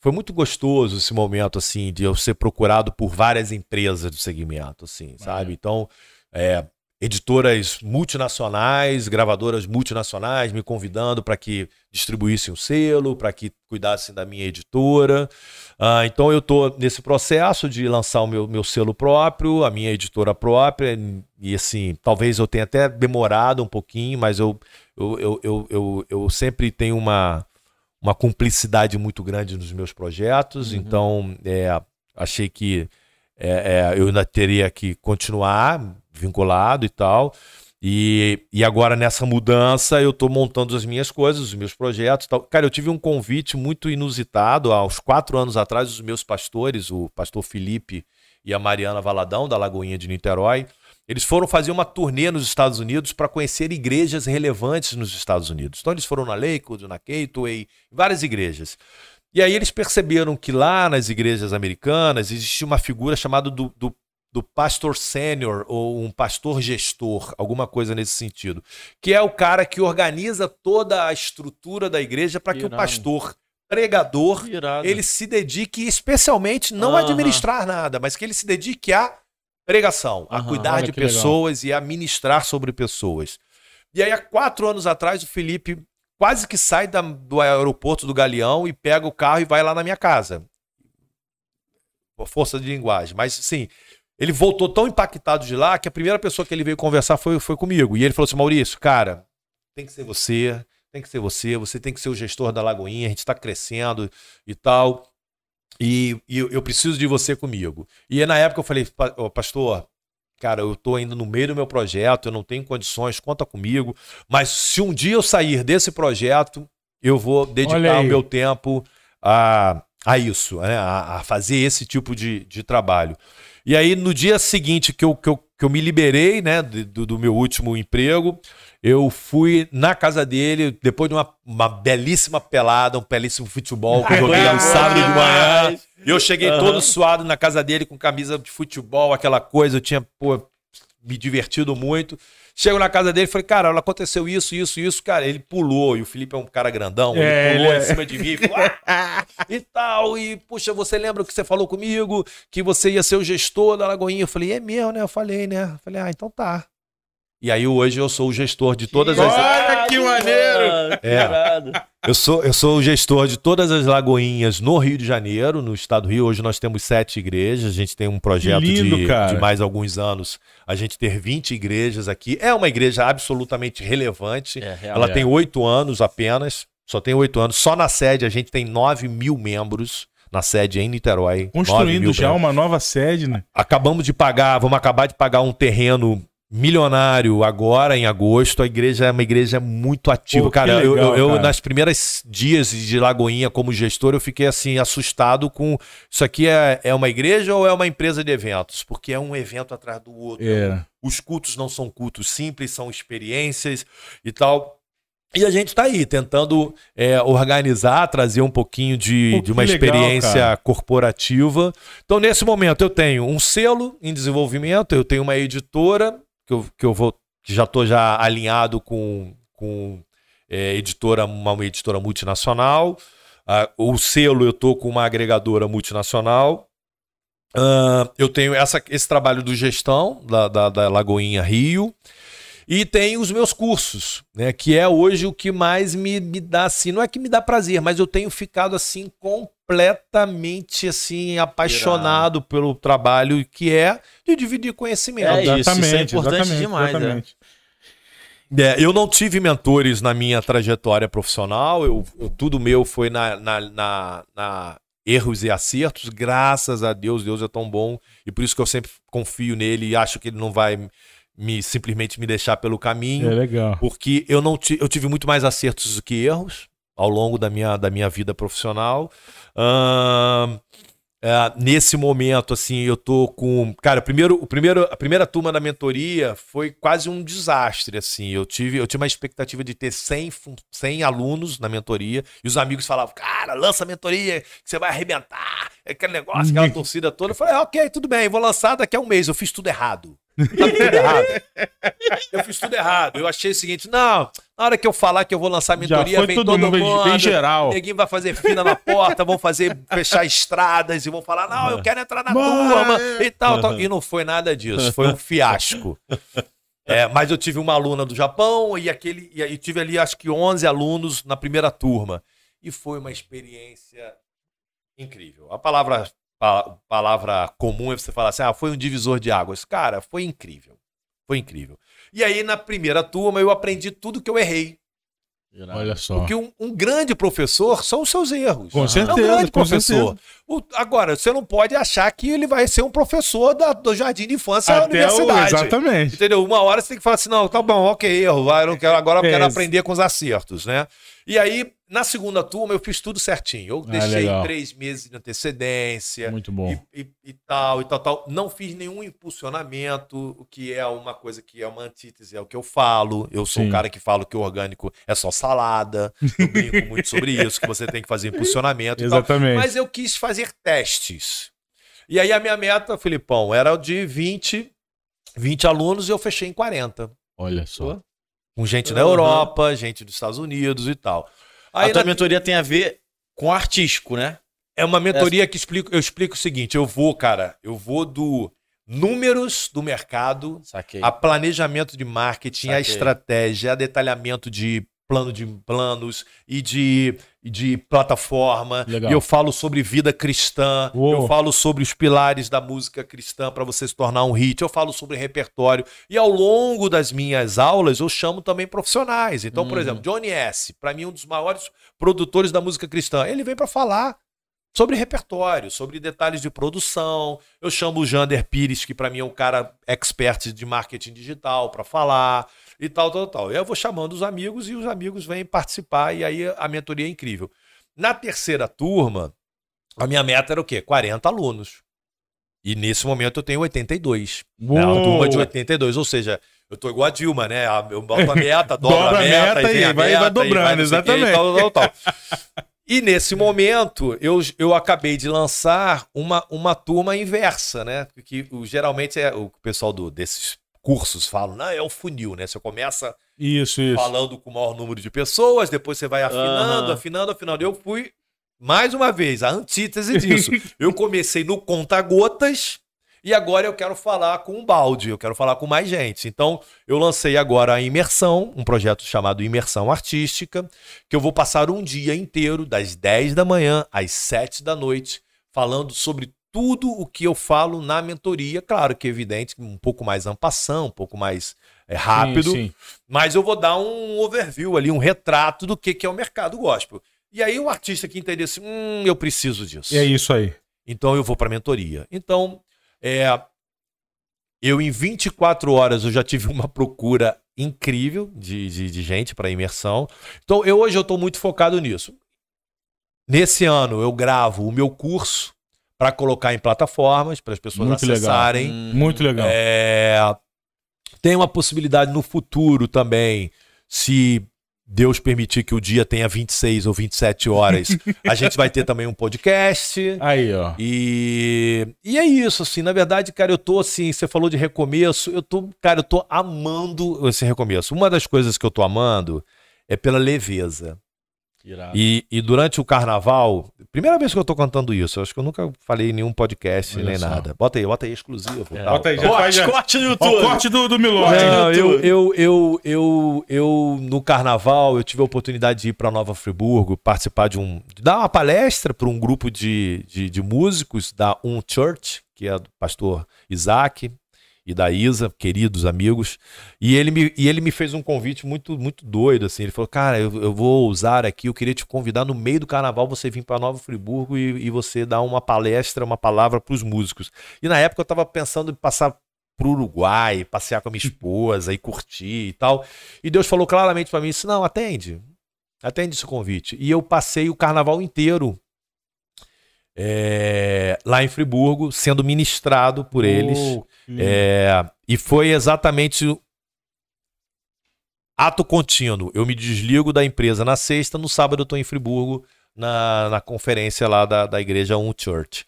Foi muito gostoso esse momento, assim, de eu ser procurado por várias empresas do segmento, assim, sabe? Então, é, editoras multinacionais, gravadoras multinacionais me convidando para que distribuíssem o selo, para que cuidassem da minha editora. Ah, então eu estou nesse processo de lançar o meu, meu selo próprio, a minha editora própria, e assim, talvez eu tenha até demorado um pouquinho, mas eu, eu, eu, eu, eu, eu sempre tenho uma, uma cumplicidade muito grande nos meus projetos, Uhum. então é, achei que é, é, eu ainda teria que continuar vinculado e tal. E, e agora nessa mudança eu estou montando as minhas coisas, os meus projetos. Tal. Cara, eu tive um convite muito inusitado há uns quatro anos atrás. Os meus pastores, o pastor Felipe e a Mariana Valadão, da Lagoinha de Niterói, Eles foram fazer uma turnê nos Estados Unidos para conhecer igrejas relevantes nos Estados Unidos. Então eles foram na Lakewood, na Gateway, várias igrejas. E aí eles perceberam que lá nas igrejas americanas existia uma figura chamada do, do, do pastor sênior ou um pastor gestor, alguma coisa nesse sentido, que é o cara que organiza toda a estrutura da igreja para que o pastor pregador Irado. ele se dedique especialmente não a administrar nada, mas que ele se dedique à pregação, a cuidar olha de que legal. pessoas e a ministrar sobre pessoas. E aí, há quatro anos atrás, o Felipe quase que sai da- do aeroporto do Galeão e pega o carro e vai lá na minha casa. Por força de linguagem. Mas, assim, ele voltou tão impactado de lá que a primeira pessoa que ele veio conversar foi, foi comigo. E ele falou assim: Maurício, cara, tem que ser você, tem que ser você, você tem que ser o gestor da Lagoinha, a gente está crescendo e tal. E, e eu preciso de você comigo. E aí, na época eu falei, "Pa- ô, pastor, cara, eu tô ainda no meio do meu projeto, eu não tenho condições, conta comigo. Mas se um dia eu sair desse projeto, eu vou dedicar o meu tempo a, a isso, né? a, a fazer esse tipo de, de trabalho. E aí, no dia seguinte que eu, que eu, que eu me liberei né, do, do meu último emprego, eu fui na casa dele, depois de uma, uma belíssima pelada, um belíssimo futebol que eu joguei no sábado de manhã. Eu cheguei Aham. todo suado na casa dele com camisa de futebol, aquela coisa, eu tinha, pô, me divertido muito. Chego na casa dele e falei, cara, aconteceu isso, isso, isso, cara. Ele pulou, e o Felipe é um cara grandão, É, ele pulou ele é. em cima de mim e falou, "Ah!" e tal. E, puxa, você lembra que você falou comigo que você ia ser o gestor da Lagoinha? Eu falei, é mesmo, né? Eu falei, né? Eu falei, ah, então tá. E aí hoje eu sou o gestor de todas as. Olha que maneiro! É. Eu sou, eu sou o gestor de todas as lagoinhas no Rio de Janeiro, no estado do Rio. Hoje nós temos sete igrejas. A gente tem um projeto Que lindo, de, de mais alguns anos. A gente ter 20 igrejas aqui. É uma igreja absolutamente relevante. É, real. Ela é. tem oito anos apenas. Só tem oito anos. Só na sede a gente tem 9 mil membros. Na sede em Niterói. 9 Construindo já uma nova sede, né? Acabamos de pagar, vamos acabar de pagar um terreno milionário agora em agosto. A igreja é uma igreja muito ativa. Pô, cara, eu- legal, eu, eu, cara. nas primeiras dias de Lagoinha como gestor, eu fiquei assim assustado com isso aqui é, é uma igreja ou é uma empresa de eventos? Porque é um evento atrás do outro. É. Os cultos não são cultos simples, são experiências e tal. E a gente está aí tentando é, organizar, trazer um pouquinho de, Pô, de uma legal, experiência cara. corporativa. Então, nesse momento, eu tenho um selo em desenvolvimento, eu tenho uma editora que eu, que eu vou, que já estou já alinhado com, com é, editora, uma, uma editora multinacional. Ah, o selo eu estou com uma agregadora multinacional. Ah, eu tenho essa, esse trabalho do gestão da, da, da Lagoinha Rio. E tem os meus cursos, né? Que é hoje o que mais me, me dá assim, não é que me dá prazer, mas eu tenho ficado assim completamente assim apaixonado pelo trabalho que é de dividir conhecimento. É isso, isso é importante demais, É, eu não tive mentores na minha trajetória profissional, eu, eu- tudo meu foi na, na, na- na erros e acertos, graças a Deus, Deus é tão bom, e por isso que eu sempre confio nele e acho que ele não vai me simplesmente me deixar pelo caminho É legal. porque eu não eu tive muito mais acertos do que erros ao longo da minha, da minha vida profissional. É, nesse momento, assim, eu tô com. Cara, primeiro, o primeiro, a primeira turma da mentoria foi quase um desastre, assim. Eu tive, eu tinha uma expectativa de ter 100, fun- 100 alunos na mentoria, e os amigos falavam, cara, lança a mentoria, que você vai arrebentar, é aquele negócio, aquela torcida toda. Eu falei, "Ah, ok, tudo bem, vou lançar daqui a um mês. Eu fiz tudo errado. Sabe tudo errado. Eu fiz tudo errado. Eu achei o seguinte: não, na hora que eu falar que eu vou lançar a mentoria, vem todo mundo mundo. bem- geral. Ninguém vai fazer fila na porta, vão fazer fechar estradas e vão falar: não, eu quero entrar na turma e tal, tal. E não foi nada disso. Foi um fiasco. É, mas eu tive uma aluna do Japão e aquele e aí tive ali acho que 11 alunos na primeira turma e foi uma experiência incrível. A palavra pa- palavra comum é você falar assim: "Ah, foi um divisor de águas". Cara, foi incrível. Foi incrível. E aí na primeira turma eu aprendi tudo que eu errei. Olha só. Porque um, um grande professor são os seus erros. Com é um certeza, grande com professor. O- agora, você não pode achar que ele vai ser um professor da- do jardim de infância Até o, universidade. exatamente. Entendeu? Uma hora você tem que falar assim: não, tá bom, ok, erro, vai, eu não quero, agora eu É, quero aprender com os acertos, né? E aí, na segunda turma, eu fiz tudo certinho. Eu Ah, deixei legal. três meses de antecedência Muito bom. e, e- e tal, e tal, tal. Não fiz nenhum impulsionamento, o que é uma coisa que é uma antítese, é o que eu falo. Eu sou Sim. o cara que falo que o orgânico é só salada. Eu brinco muito sobre isso, que você tem que fazer impulsionamento. Exatamente. Mas eu quis fazer testes. E aí a minha meta, Filipão, era de 20, 20 alunos e eu fechei em 40. Olha só. Com gente na Aham. Europa, gente dos Estados Unidos e tal. A Aí tua na- mentoria tem a ver com artístico, né? É uma mentoria que explico, eu explico o seguinte: eu vou, cara, eu vou do números do mercado Saquei. a planejamento de marketing, a Saquei. estratégia, a detalhamento de plano de planos e de, de plataforma. Legal. E eu falo sobre vida cristã, Uou. eu falo sobre os pilares da música cristã para você se tornar um hit, eu falo sobre repertório. E ao longo das minhas aulas eu chamo também profissionais. Então, por Uhum. exemplo, Johnny S, para mim um dos maiores produtores da música cristã, ele vem para falar sobre repertório, sobre detalhes de produção. Eu chamo o Jander Pires, que para mim é um cara expert de marketing digital, para falar e tal, tal, tal. E eu vou chamando os amigos e os amigos vêm participar e aí a mentoria é incrível. Na terceira turma, a minha meta era o quê? 40 alunos. E nesse momento eu tenho 82. É uma Uou. turma de 82, ou seja, eu tô igual a Dilma, né? A- Eu boto a meta, dobro Dobra a meta, meta e e a vai- meta, vai dobrando, o quê, e exatamente. tal, tal, tal. E nesse momento, eu, eu acabei de lançar uma, uma turma inversa, né? Que o- geralmente é o pessoal do, desses cursos falam, não, é o funil, né? Você começa Isso, isso. falando com o maior número de pessoas, depois você vai afinando, Aham. afinando, afinando. Eu fui, mais uma vez, a antítese disso. eu comecei no conta-gotas e agora eu quero falar com um balde, eu quero falar com mais gente. Então, eu lancei agora a Imersão, um projeto chamado Imersão Artística, que eu vou passar um dia inteiro, das 10 da manhã às 7 da noite, falando sobre tudo o que eu falo na mentoria. Claro que é evidente, um pouco mais ampassão, um pouco mais é, rápido. Sim, sim. Mas eu vou dar um overview ali, um retrato do que, que é o mercado gospel. E aí o artista que entender assim, hum, eu preciso disso. E é isso aí. Então eu vou para mentoria. Então, é, eu em 24 horas eu já tive uma procura incrível de, de, de gente para imersão. Então eu hoje eu estou muito focado nisso. Nesse ano eu gravo o meu curso para colocar em plataformas para as pessoas Muito legal. acessarem. Hum, Muito legal. É, tem uma possibilidade no futuro também, se Deus permitir que o dia tenha 26 ou 27 horas, a gente vai ter também um podcast. Aí, ó. E, e é isso, assim, na verdade, cara, eu tô assim, você falou de recomeço, eu tô, cara, eu tô amando esse recomeço. Uma das coisas que eu tô amando é pela leveza. E, e durante o carnaval, primeira vez que eu tô contando isso, eu acho que eu nunca falei em nenhum podcast Olha nem só. nada. Bota aí, bota aí exclusivo. É. tal, Bota aí, já Corte, faz, já. corte no Ó, YouTube. o corte do, do Não, eu, eu, eu, eu, eu, no carnaval, eu tive a oportunidade de ir para Nova Friburgo, participar de um. de dar uma palestra para um grupo de, de, de músicos da Um Church, que é do pastor Isaac e da Isa, queridos amigos. E ele me, e ele me fez um convite muito, muito doido, assim. Ele falou: Cara, eu, eu vou usar aqui, eu queria te convidar no meio do carnaval você vir para Nova Friburgo e, e você dar uma palestra, uma palavra para os músicos. E na época eu estava pensando em passar pro Uruguai, passear com a minha esposa e curtir e tal. E Deus falou claramente para mim: disse, não, atende. Atende esse convite. E eu passei o carnaval inteiro é, lá em Friburgo, sendo ministrado por eles. Oh. É, e foi exatamente ato contínuo. Eu me desligo da empresa na sexta, no sábado eu estou em Friburgo, na, na conferência lá da, da igreja Um Church.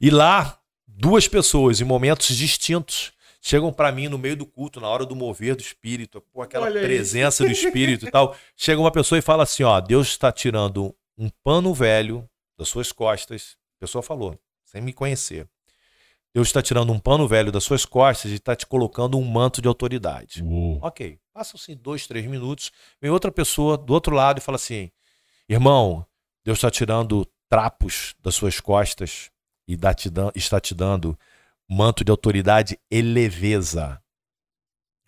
E lá, duas pessoas em momentos distintos chegam para mim no meio do culto, na hora do mover do espírito, com aquela Olha presença do espírito e tal. Chega uma pessoa e fala assim: ó, Deus está tirando um pano velho das suas costas. Pessoa falou, sem me conhecer. Deus está tirando um pano velho das suas costas e está te colocando um manto de autoridade. Ok, passam-se dois, três minutos, vem outra pessoa do outro lado e fala assim: irmão, Deus está tirando trapos das suas costas e te está te dando manto de autoridade e leveza.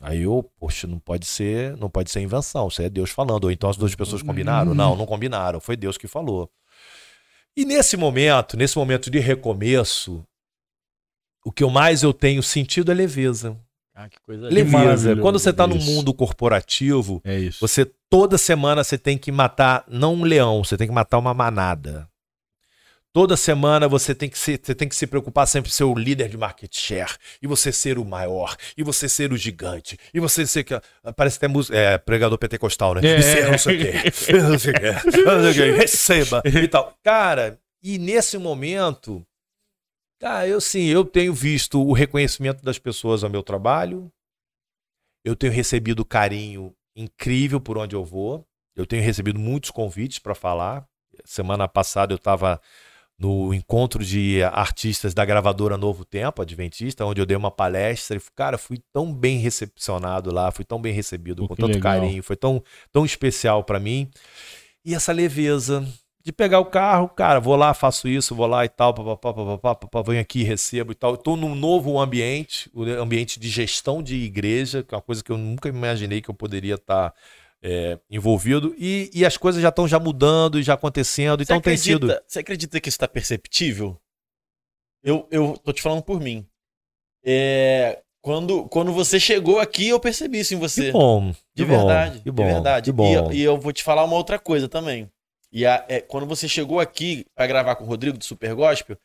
Aí eu, poxa, não pode ser, não pode ser invenção, isso é Deus falando. Ou então as duas pessoas combinaram? Não, não combinaram, foi Deus que falou. E nesse momento, nesse momento de recomeço, o que eu mais eu tenho sentido é leveza. Ah, que coisa Leveza. Quando você tá no mundo corporativo, É isso. você toda semana você tem que matar não um leão, você tem que matar uma manada. Toda semana você tem que se, você tem que se preocupar sempre em ser o líder de market share, e você ser o maior, e você ser o gigante, e você ser que parece até mus- é, pregador pentecostal, né? É. E ser não sei o quê, não sei o quê, não sei o quê, receba e tal. Cara, e nesse momento, cara, eu sim, eu tenho visto o reconhecimento das pessoas ao meu trabalho, eu tenho recebido carinho incrível por onde eu vou. Eu tenho recebido muitos convites para falar. Semana passada eu estava no encontro de artistas da gravadora Novo Tempo, Adventista, onde eu dei uma palestra. E, cara, fui tão bem recepcionado lá, fui tão bem recebido, com tanto legal. carinho, foi tão, tão especial para mim. E essa leveza de pegar o carro, cara, vou lá, faço isso, vou lá e tal, papapá, papapá, papapá, venho aqui, recebo e tal. Estou num novo ambiente, o ambiente de gestão de igreja, que é uma coisa que eu nunca imaginei que eu poderia estar é, envolvido. E, e as coisas já estão já mudando e já acontecendo, Você então tem acredita, sido. você acredita que isso tá perceptível? Eu, eu tô te falando por mim. É, quando, quando você chegou aqui, eu percebi isso em você. Que bom, De que bom, verdade, bom, de verdade. que bom. E, e eu vou te falar uma outra coisa também. E a- é, quando você chegou aqui pra gravar com o Rodrigo do Super Gospel,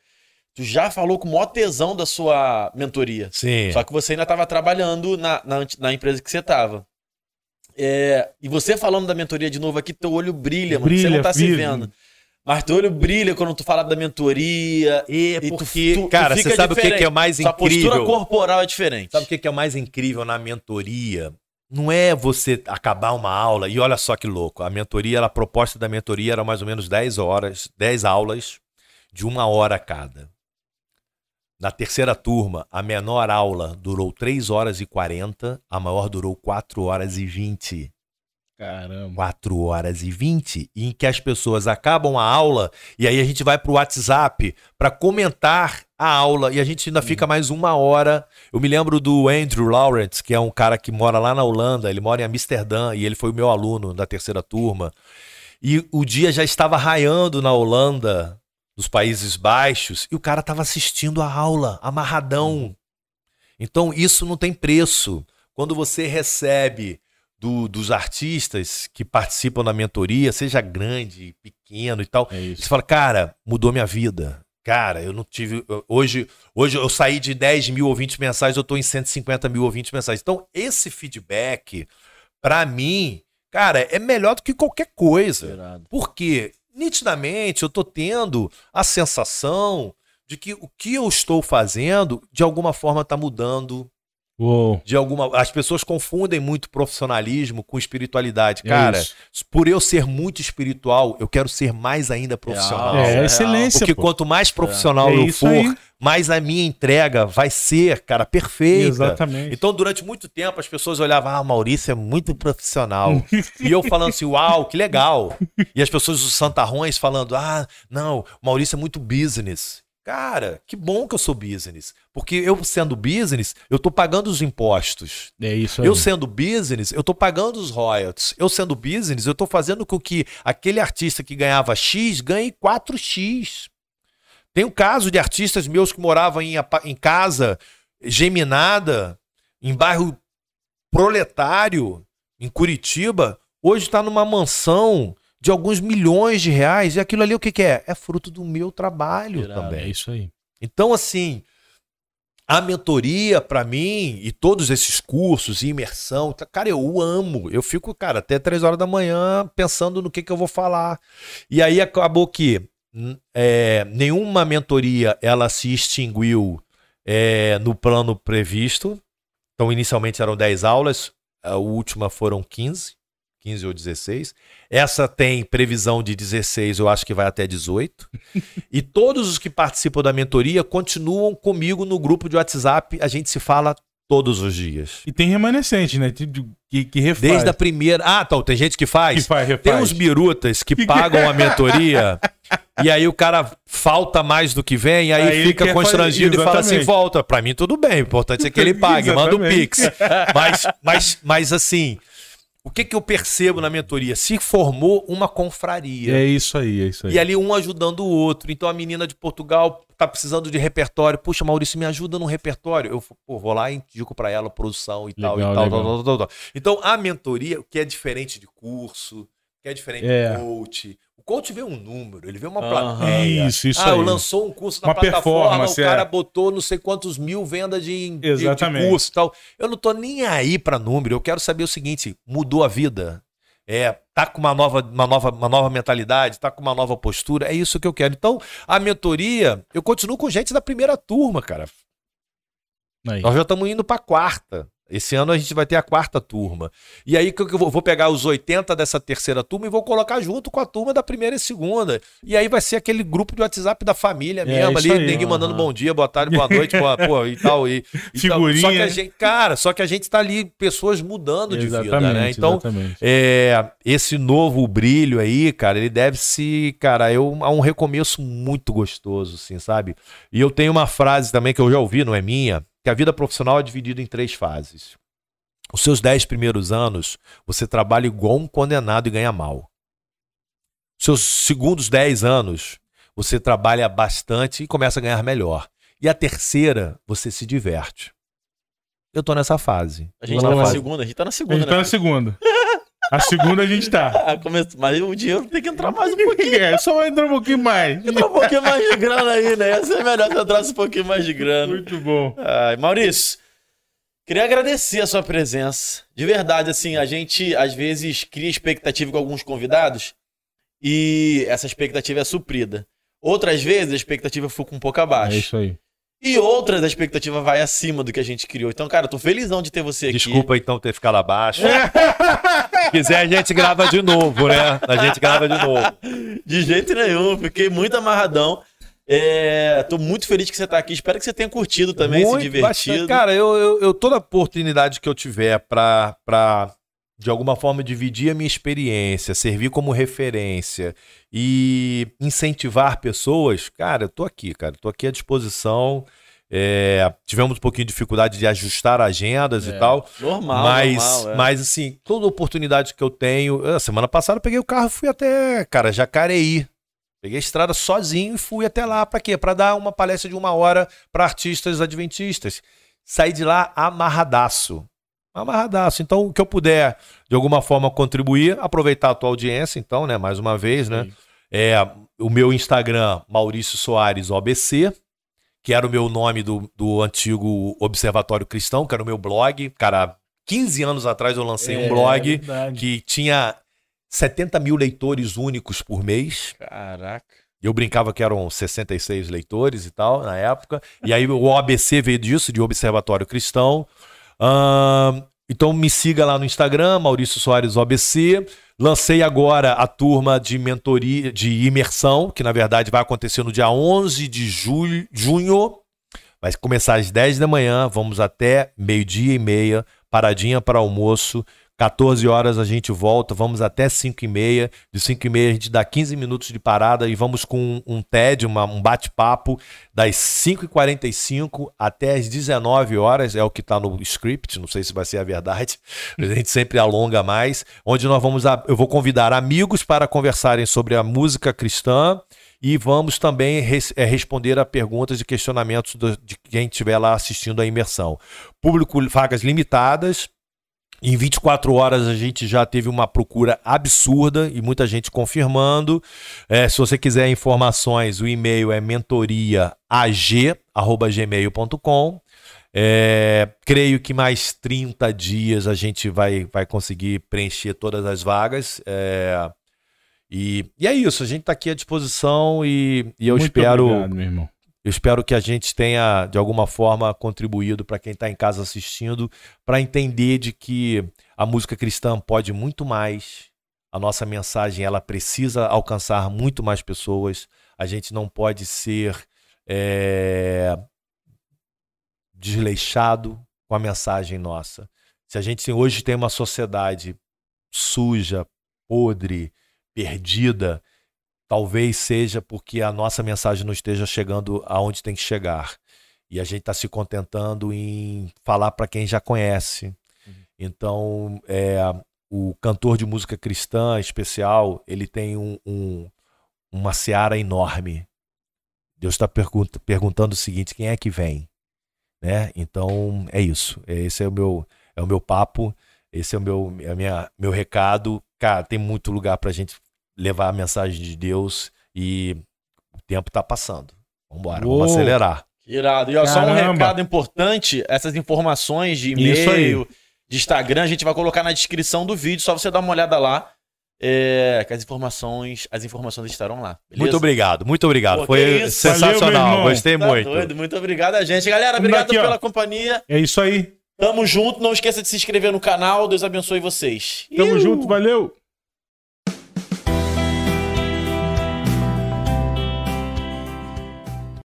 tu já falou com o maior tesão da sua mentoria. Sim. Só que você ainda estava trabalhando na, na, na empresa que você estava. E você falando da mentoria de novo aqui, teu olho brilha, mano. você Brilha, não tá se vive. vendo. Mas teu olho brilha quando tu fala da mentoria. E E tu- porque, tu- tu cara, fica você sabe o que, diferente. que é mais Sua postura incrível? corporal é diferente. Sabe o que é mais incrível na mentoria? Não é você acabar uma aula e olha só que louco. A mentoria, a proposta da mentoria era mais ou menos 10 horas, 10 aulas de uma hora cada. Na terceira turma, a menor aula durou 3 horas e 40, a maior durou 4 horas e 20. Caramba. 4 horas e 20, em que as pessoas acabam a aula e aí a gente vai pro WhatsApp para comentar a aula e a gente ainda fica mais uma hora. Eu me lembro do Andrew Lawrence, que é um cara que mora lá na Holanda, ele mora em Amsterdã e ele foi o meu aluno da terceira turma. E o dia já estava raiando na Holanda, nos Países Baixos, e o cara estava assistindo a aula, amarradão. Então isso não tem preço. Quando você recebe do- dos artistas que participam da mentoria, seja grande, pequeno e tal, É você fala, cara, mudou minha vida. Cara, eu não tive. Hoje, hoje eu saí de 10 mil ouvintes mensais, eu tô em 150 mil ouvintes mensais. Então, esse feedback, pra mim, cara, é melhor do que qualquer coisa. Porque, nitidamente, eu tô tendo a sensação de que o que eu estou fazendo, de alguma forma, tá mudando. Uou. De alguma. As pessoas confundem muito profissionalismo com espiritualidade. É Cara, isso. por eu ser muito espiritual, eu quero ser mais ainda profissional. É, real. excelência. Porque pô. quanto mais profissional É eu isso for, aí. mais a minha entrega vai ser, cara, perfeita. Exatamente. Então, durante muito tempo, as pessoas olhavam, ah, Maurício é muito profissional. e eu falando assim, uau, que legal. E as pessoas dos santarrões falando, ah, não, Maurício é muito business. Cara, que bom que eu sou business. Porque eu sendo business, eu tô pagando os impostos. É isso aí. Eu sendo business, eu tô pagando os royalties. Eu sendo business, eu tô fazendo com que aquele artista que ganhava X ganhe 4X. Tem o caso de artistas meus que moravam em, em casa geminada, em bairro proletário, em Curitiba, hoje está numa mansão de alguns milhões de reais. E aquilo ali o que, que é? É fruto do meu trabalho Irado. É também. isso aí. Então, assim, a mentoria, pra mim, e todos esses cursos, e imersão, tá- cara, eu amo. Eu fico, cara, até três horas da manhã pensando no que, que eu vou falar. E aí acabou que n- é, nenhuma mentoria ela se extinguiu é, no plano previsto. Então, inicialmente eram 10 aulas, a última foram 15. 15 ou 16. Essa tem previsão de 16, eu acho que vai até 18. E todos os que participam da mentoria continuam comigo no grupo de WhatsApp. A gente se fala todos os dias. E tem remanescente, né? Que, que refaz. Desde a primeira. Ah, então, tem gente que Que faz. faz, refaz. Tem uns birutas que pagam a mentoria e aí o cara falta mais do que vem, aí, Aí fica constrangido fazer- e fala assim: volta. Pra mim, tudo bem. O importante é que ele pague, manda o. Pix. Mas, mas, mas assim, o que, que eu percebo na mentoria? Se formou uma confraria. É isso aí, é isso aí. E ali um ajudando o outro. Então a menina de Portugal tá precisando de repertório. Puxa, Maurício, me ajuda no repertório. Eu pô, vou lá e indico para ela produção e tal, Legal, e tal, tal, tal, tal, tal. Então a mentoria, que é diferente de curso, que é diferente É. de coach. O coach vê um número, ele vê uma Aham. plateia. Isso, isso ah, aí. lançou um curso na Uma plataforma, o cara é. botou não sei quantos mil vendas de, de- de curso e tal. Eu não tô nem aí para número, eu quero saber o seguinte, mudou a vida? É, tá com uma nova, uma nova, uma nova mentalidade, tá com uma nova postura, é isso que eu quero. Então, a mentoria, eu continuo com gente da primeira turma, cara. Aí. Nós já estamos indo para a quarta. Esse ano a gente vai ter a quarta turma. E aí que eu vou, vou pegar os 80 dessa terceira turma e vou colocar junto com a turma da primeira e segunda. E aí vai ser aquele grupo de WhatsApp da família É, mesmo isso ali, aí. ninguém mandando Aham. bom dia, boa tarde, boa noite, boa, pô, e tal. E, e tal. Figurinha. Só que a gente, cara, só que a gente tá ali, pessoas mudando de vida, né? Então, exatamente. é, esse novo brilho aí, cara, ele deve se, cara, eu, a um recomeço muito gostoso, assim, sabe? E eu tenho uma frase também que eu já ouvi, não é minha, que a vida profissional é dividida em três fases. Os seus dez primeiros anos, você trabalha igual um condenado e ganha mal. Os seus segundos dez anos, você trabalha bastante e começa a ganhar melhor. E a terceira, você se diverte. Eu tô nessa fase. A gente tá na fase. segunda, a gente tá na A segunda, gente tá né? na segunda. A segunda a gente tá. Ah, come- Mas o dinheiro tem que entrar mais um pouquinho. É, só entrar um pouquinho mais. Entra um pouquinho mais de grana aí, né? Ia ser melhor se eu entrasse um pouquinho mais de grana. Muito bom. Ai, Maurício, queria agradecer a sua presença. De verdade, assim, a gente às vezes cria expectativa com alguns convidados e essa expectativa é suprida. Outras vezes a expectativa fica um pouco É abaixo. isso aí. E outras a expectativa vai acima do que a gente criou. Então, cara, eu tô felizão de ter você aqui. Desculpa então ter ficado abaixo. Se quiser, a gente grava de novo, né? A gente grava de novo. De jeito nenhum, fiquei muito amarradão. É, tô muito feliz que você tá aqui. Espero que você tenha curtido também, Muito, se divertido. bastante. Cara, eu, eu, eu- toda oportunidade que eu tiver pra, pra, de alguma forma, dividir a minha experiência, servir como referência e incentivar pessoas, cara, eu tô aqui, cara. Tô aqui à disposição. É, tivemos um pouquinho de dificuldade de ajustar agendas É. e tal. Normal, mas, normal, é. mas assim, toda oportunidade que eu tenho. A semana passada eu peguei o carro e fui até, cara, Jacareí. Peguei a estrada sozinho e fui até lá. Pra quê? Pra dar uma palestra de uma hora pra artistas adventistas. Saí de lá amarradaço. Amarradaço. Então, o que eu puder, de alguma forma, contribuir, aproveitar a tua audiência, então, né? Mais uma vez, né? É, o meu Instagram, Maurício Soares OBC, que era o meu nome do, do antigo Observatório Cristão, que era o meu blog. Cara, 15 anos atrás eu lancei um É, blog verdade. que tinha 70 mil leitores únicos por mês. Caraca. Eu brincava que eram 66 leitores e tal, na época. E aí o OABC veio disso, de Observatório Cristão. Então me siga lá no Instagram, Maurício Soares OABC. Lancei agora a turma de mentoria, de imersão, que na verdade vai acontecer no dia 11 de julho, junho. Vai começar às 10 da manhã, vamos até meio-dia e meia, paradinha para almoço. 14 horas a gente volta, vamos até 5 e meia. De 5 e meia a gente dá 15 minutos de parada e vamos com um TED, uma- um bate-papo das 5h45 até as 19 horas, é o que está no script, não sei se vai ser a verdade, a gente sempre alonga mais, onde nós vamos, a- eu vou convidar amigos para conversarem sobre a música cristã e vamos também res- eh, responder a perguntas e questionamentos do- de quem estiver lá assistindo a imersão. Público, vagas limitadas, em 24 horas a gente já teve uma procura absurda e muita gente confirmando. É, se você quiser informações, o e-mail é mentoriaag.gmail.com. É, creio que mais 30 dias a gente vai, vai conseguir preencher todas as vagas. É, e, e é isso, a gente está aqui à disposição e, e eu Muito espero. obrigado, meu irmão. Eu espero que a gente tenha, de alguma forma, contribuído para quem está em casa assistindo, para entender de que a música cristã pode muito mais. A nossa mensagem ela precisa alcançar muito mais pessoas. A gente não pode ser é, desleixado com a mensagem nossa. Se a gente hoje tem uma sociedade suja, podre, perdida, talvez seja porque a nossa mensagem não esteja chegando aonde tem que chegar. E a gente está se contentando em falar para quem já conhece. Então, é, o cantor de música cristã especial, ele tem um, um- uma seara enorme. Deus está perguntando o seguinte: quem é que vem? Né? Então é isso. Esse é o meu, é o meu papo. Esse é o meu, é a minha, meu recado. Cara, tem muito lugar pra gente levar a mensagem de Deus e o tempo tá passando. Vambora, Uou. vamos acelerar. Irado. E ó, só um recado importante: essas informações de e-mail, de Instagram, a gente vai colocar na descrição do vídeo, só você dar uma olhada lá. É, que as informações, as informações estarão lá. beleza? Muito obrigado, muito obrigado. Pô, Foi. Valeu, sensacional. irmão. Gostei Tá muito. doido. Muito obrigado a gente. Galera, Vamos obrigado daqui, ó. pela companhia. É isso aí. Tamo junto. Não esqueça de se inscrever no canal. Deus abençoe vocês. Tamo Iu. junto, valeu.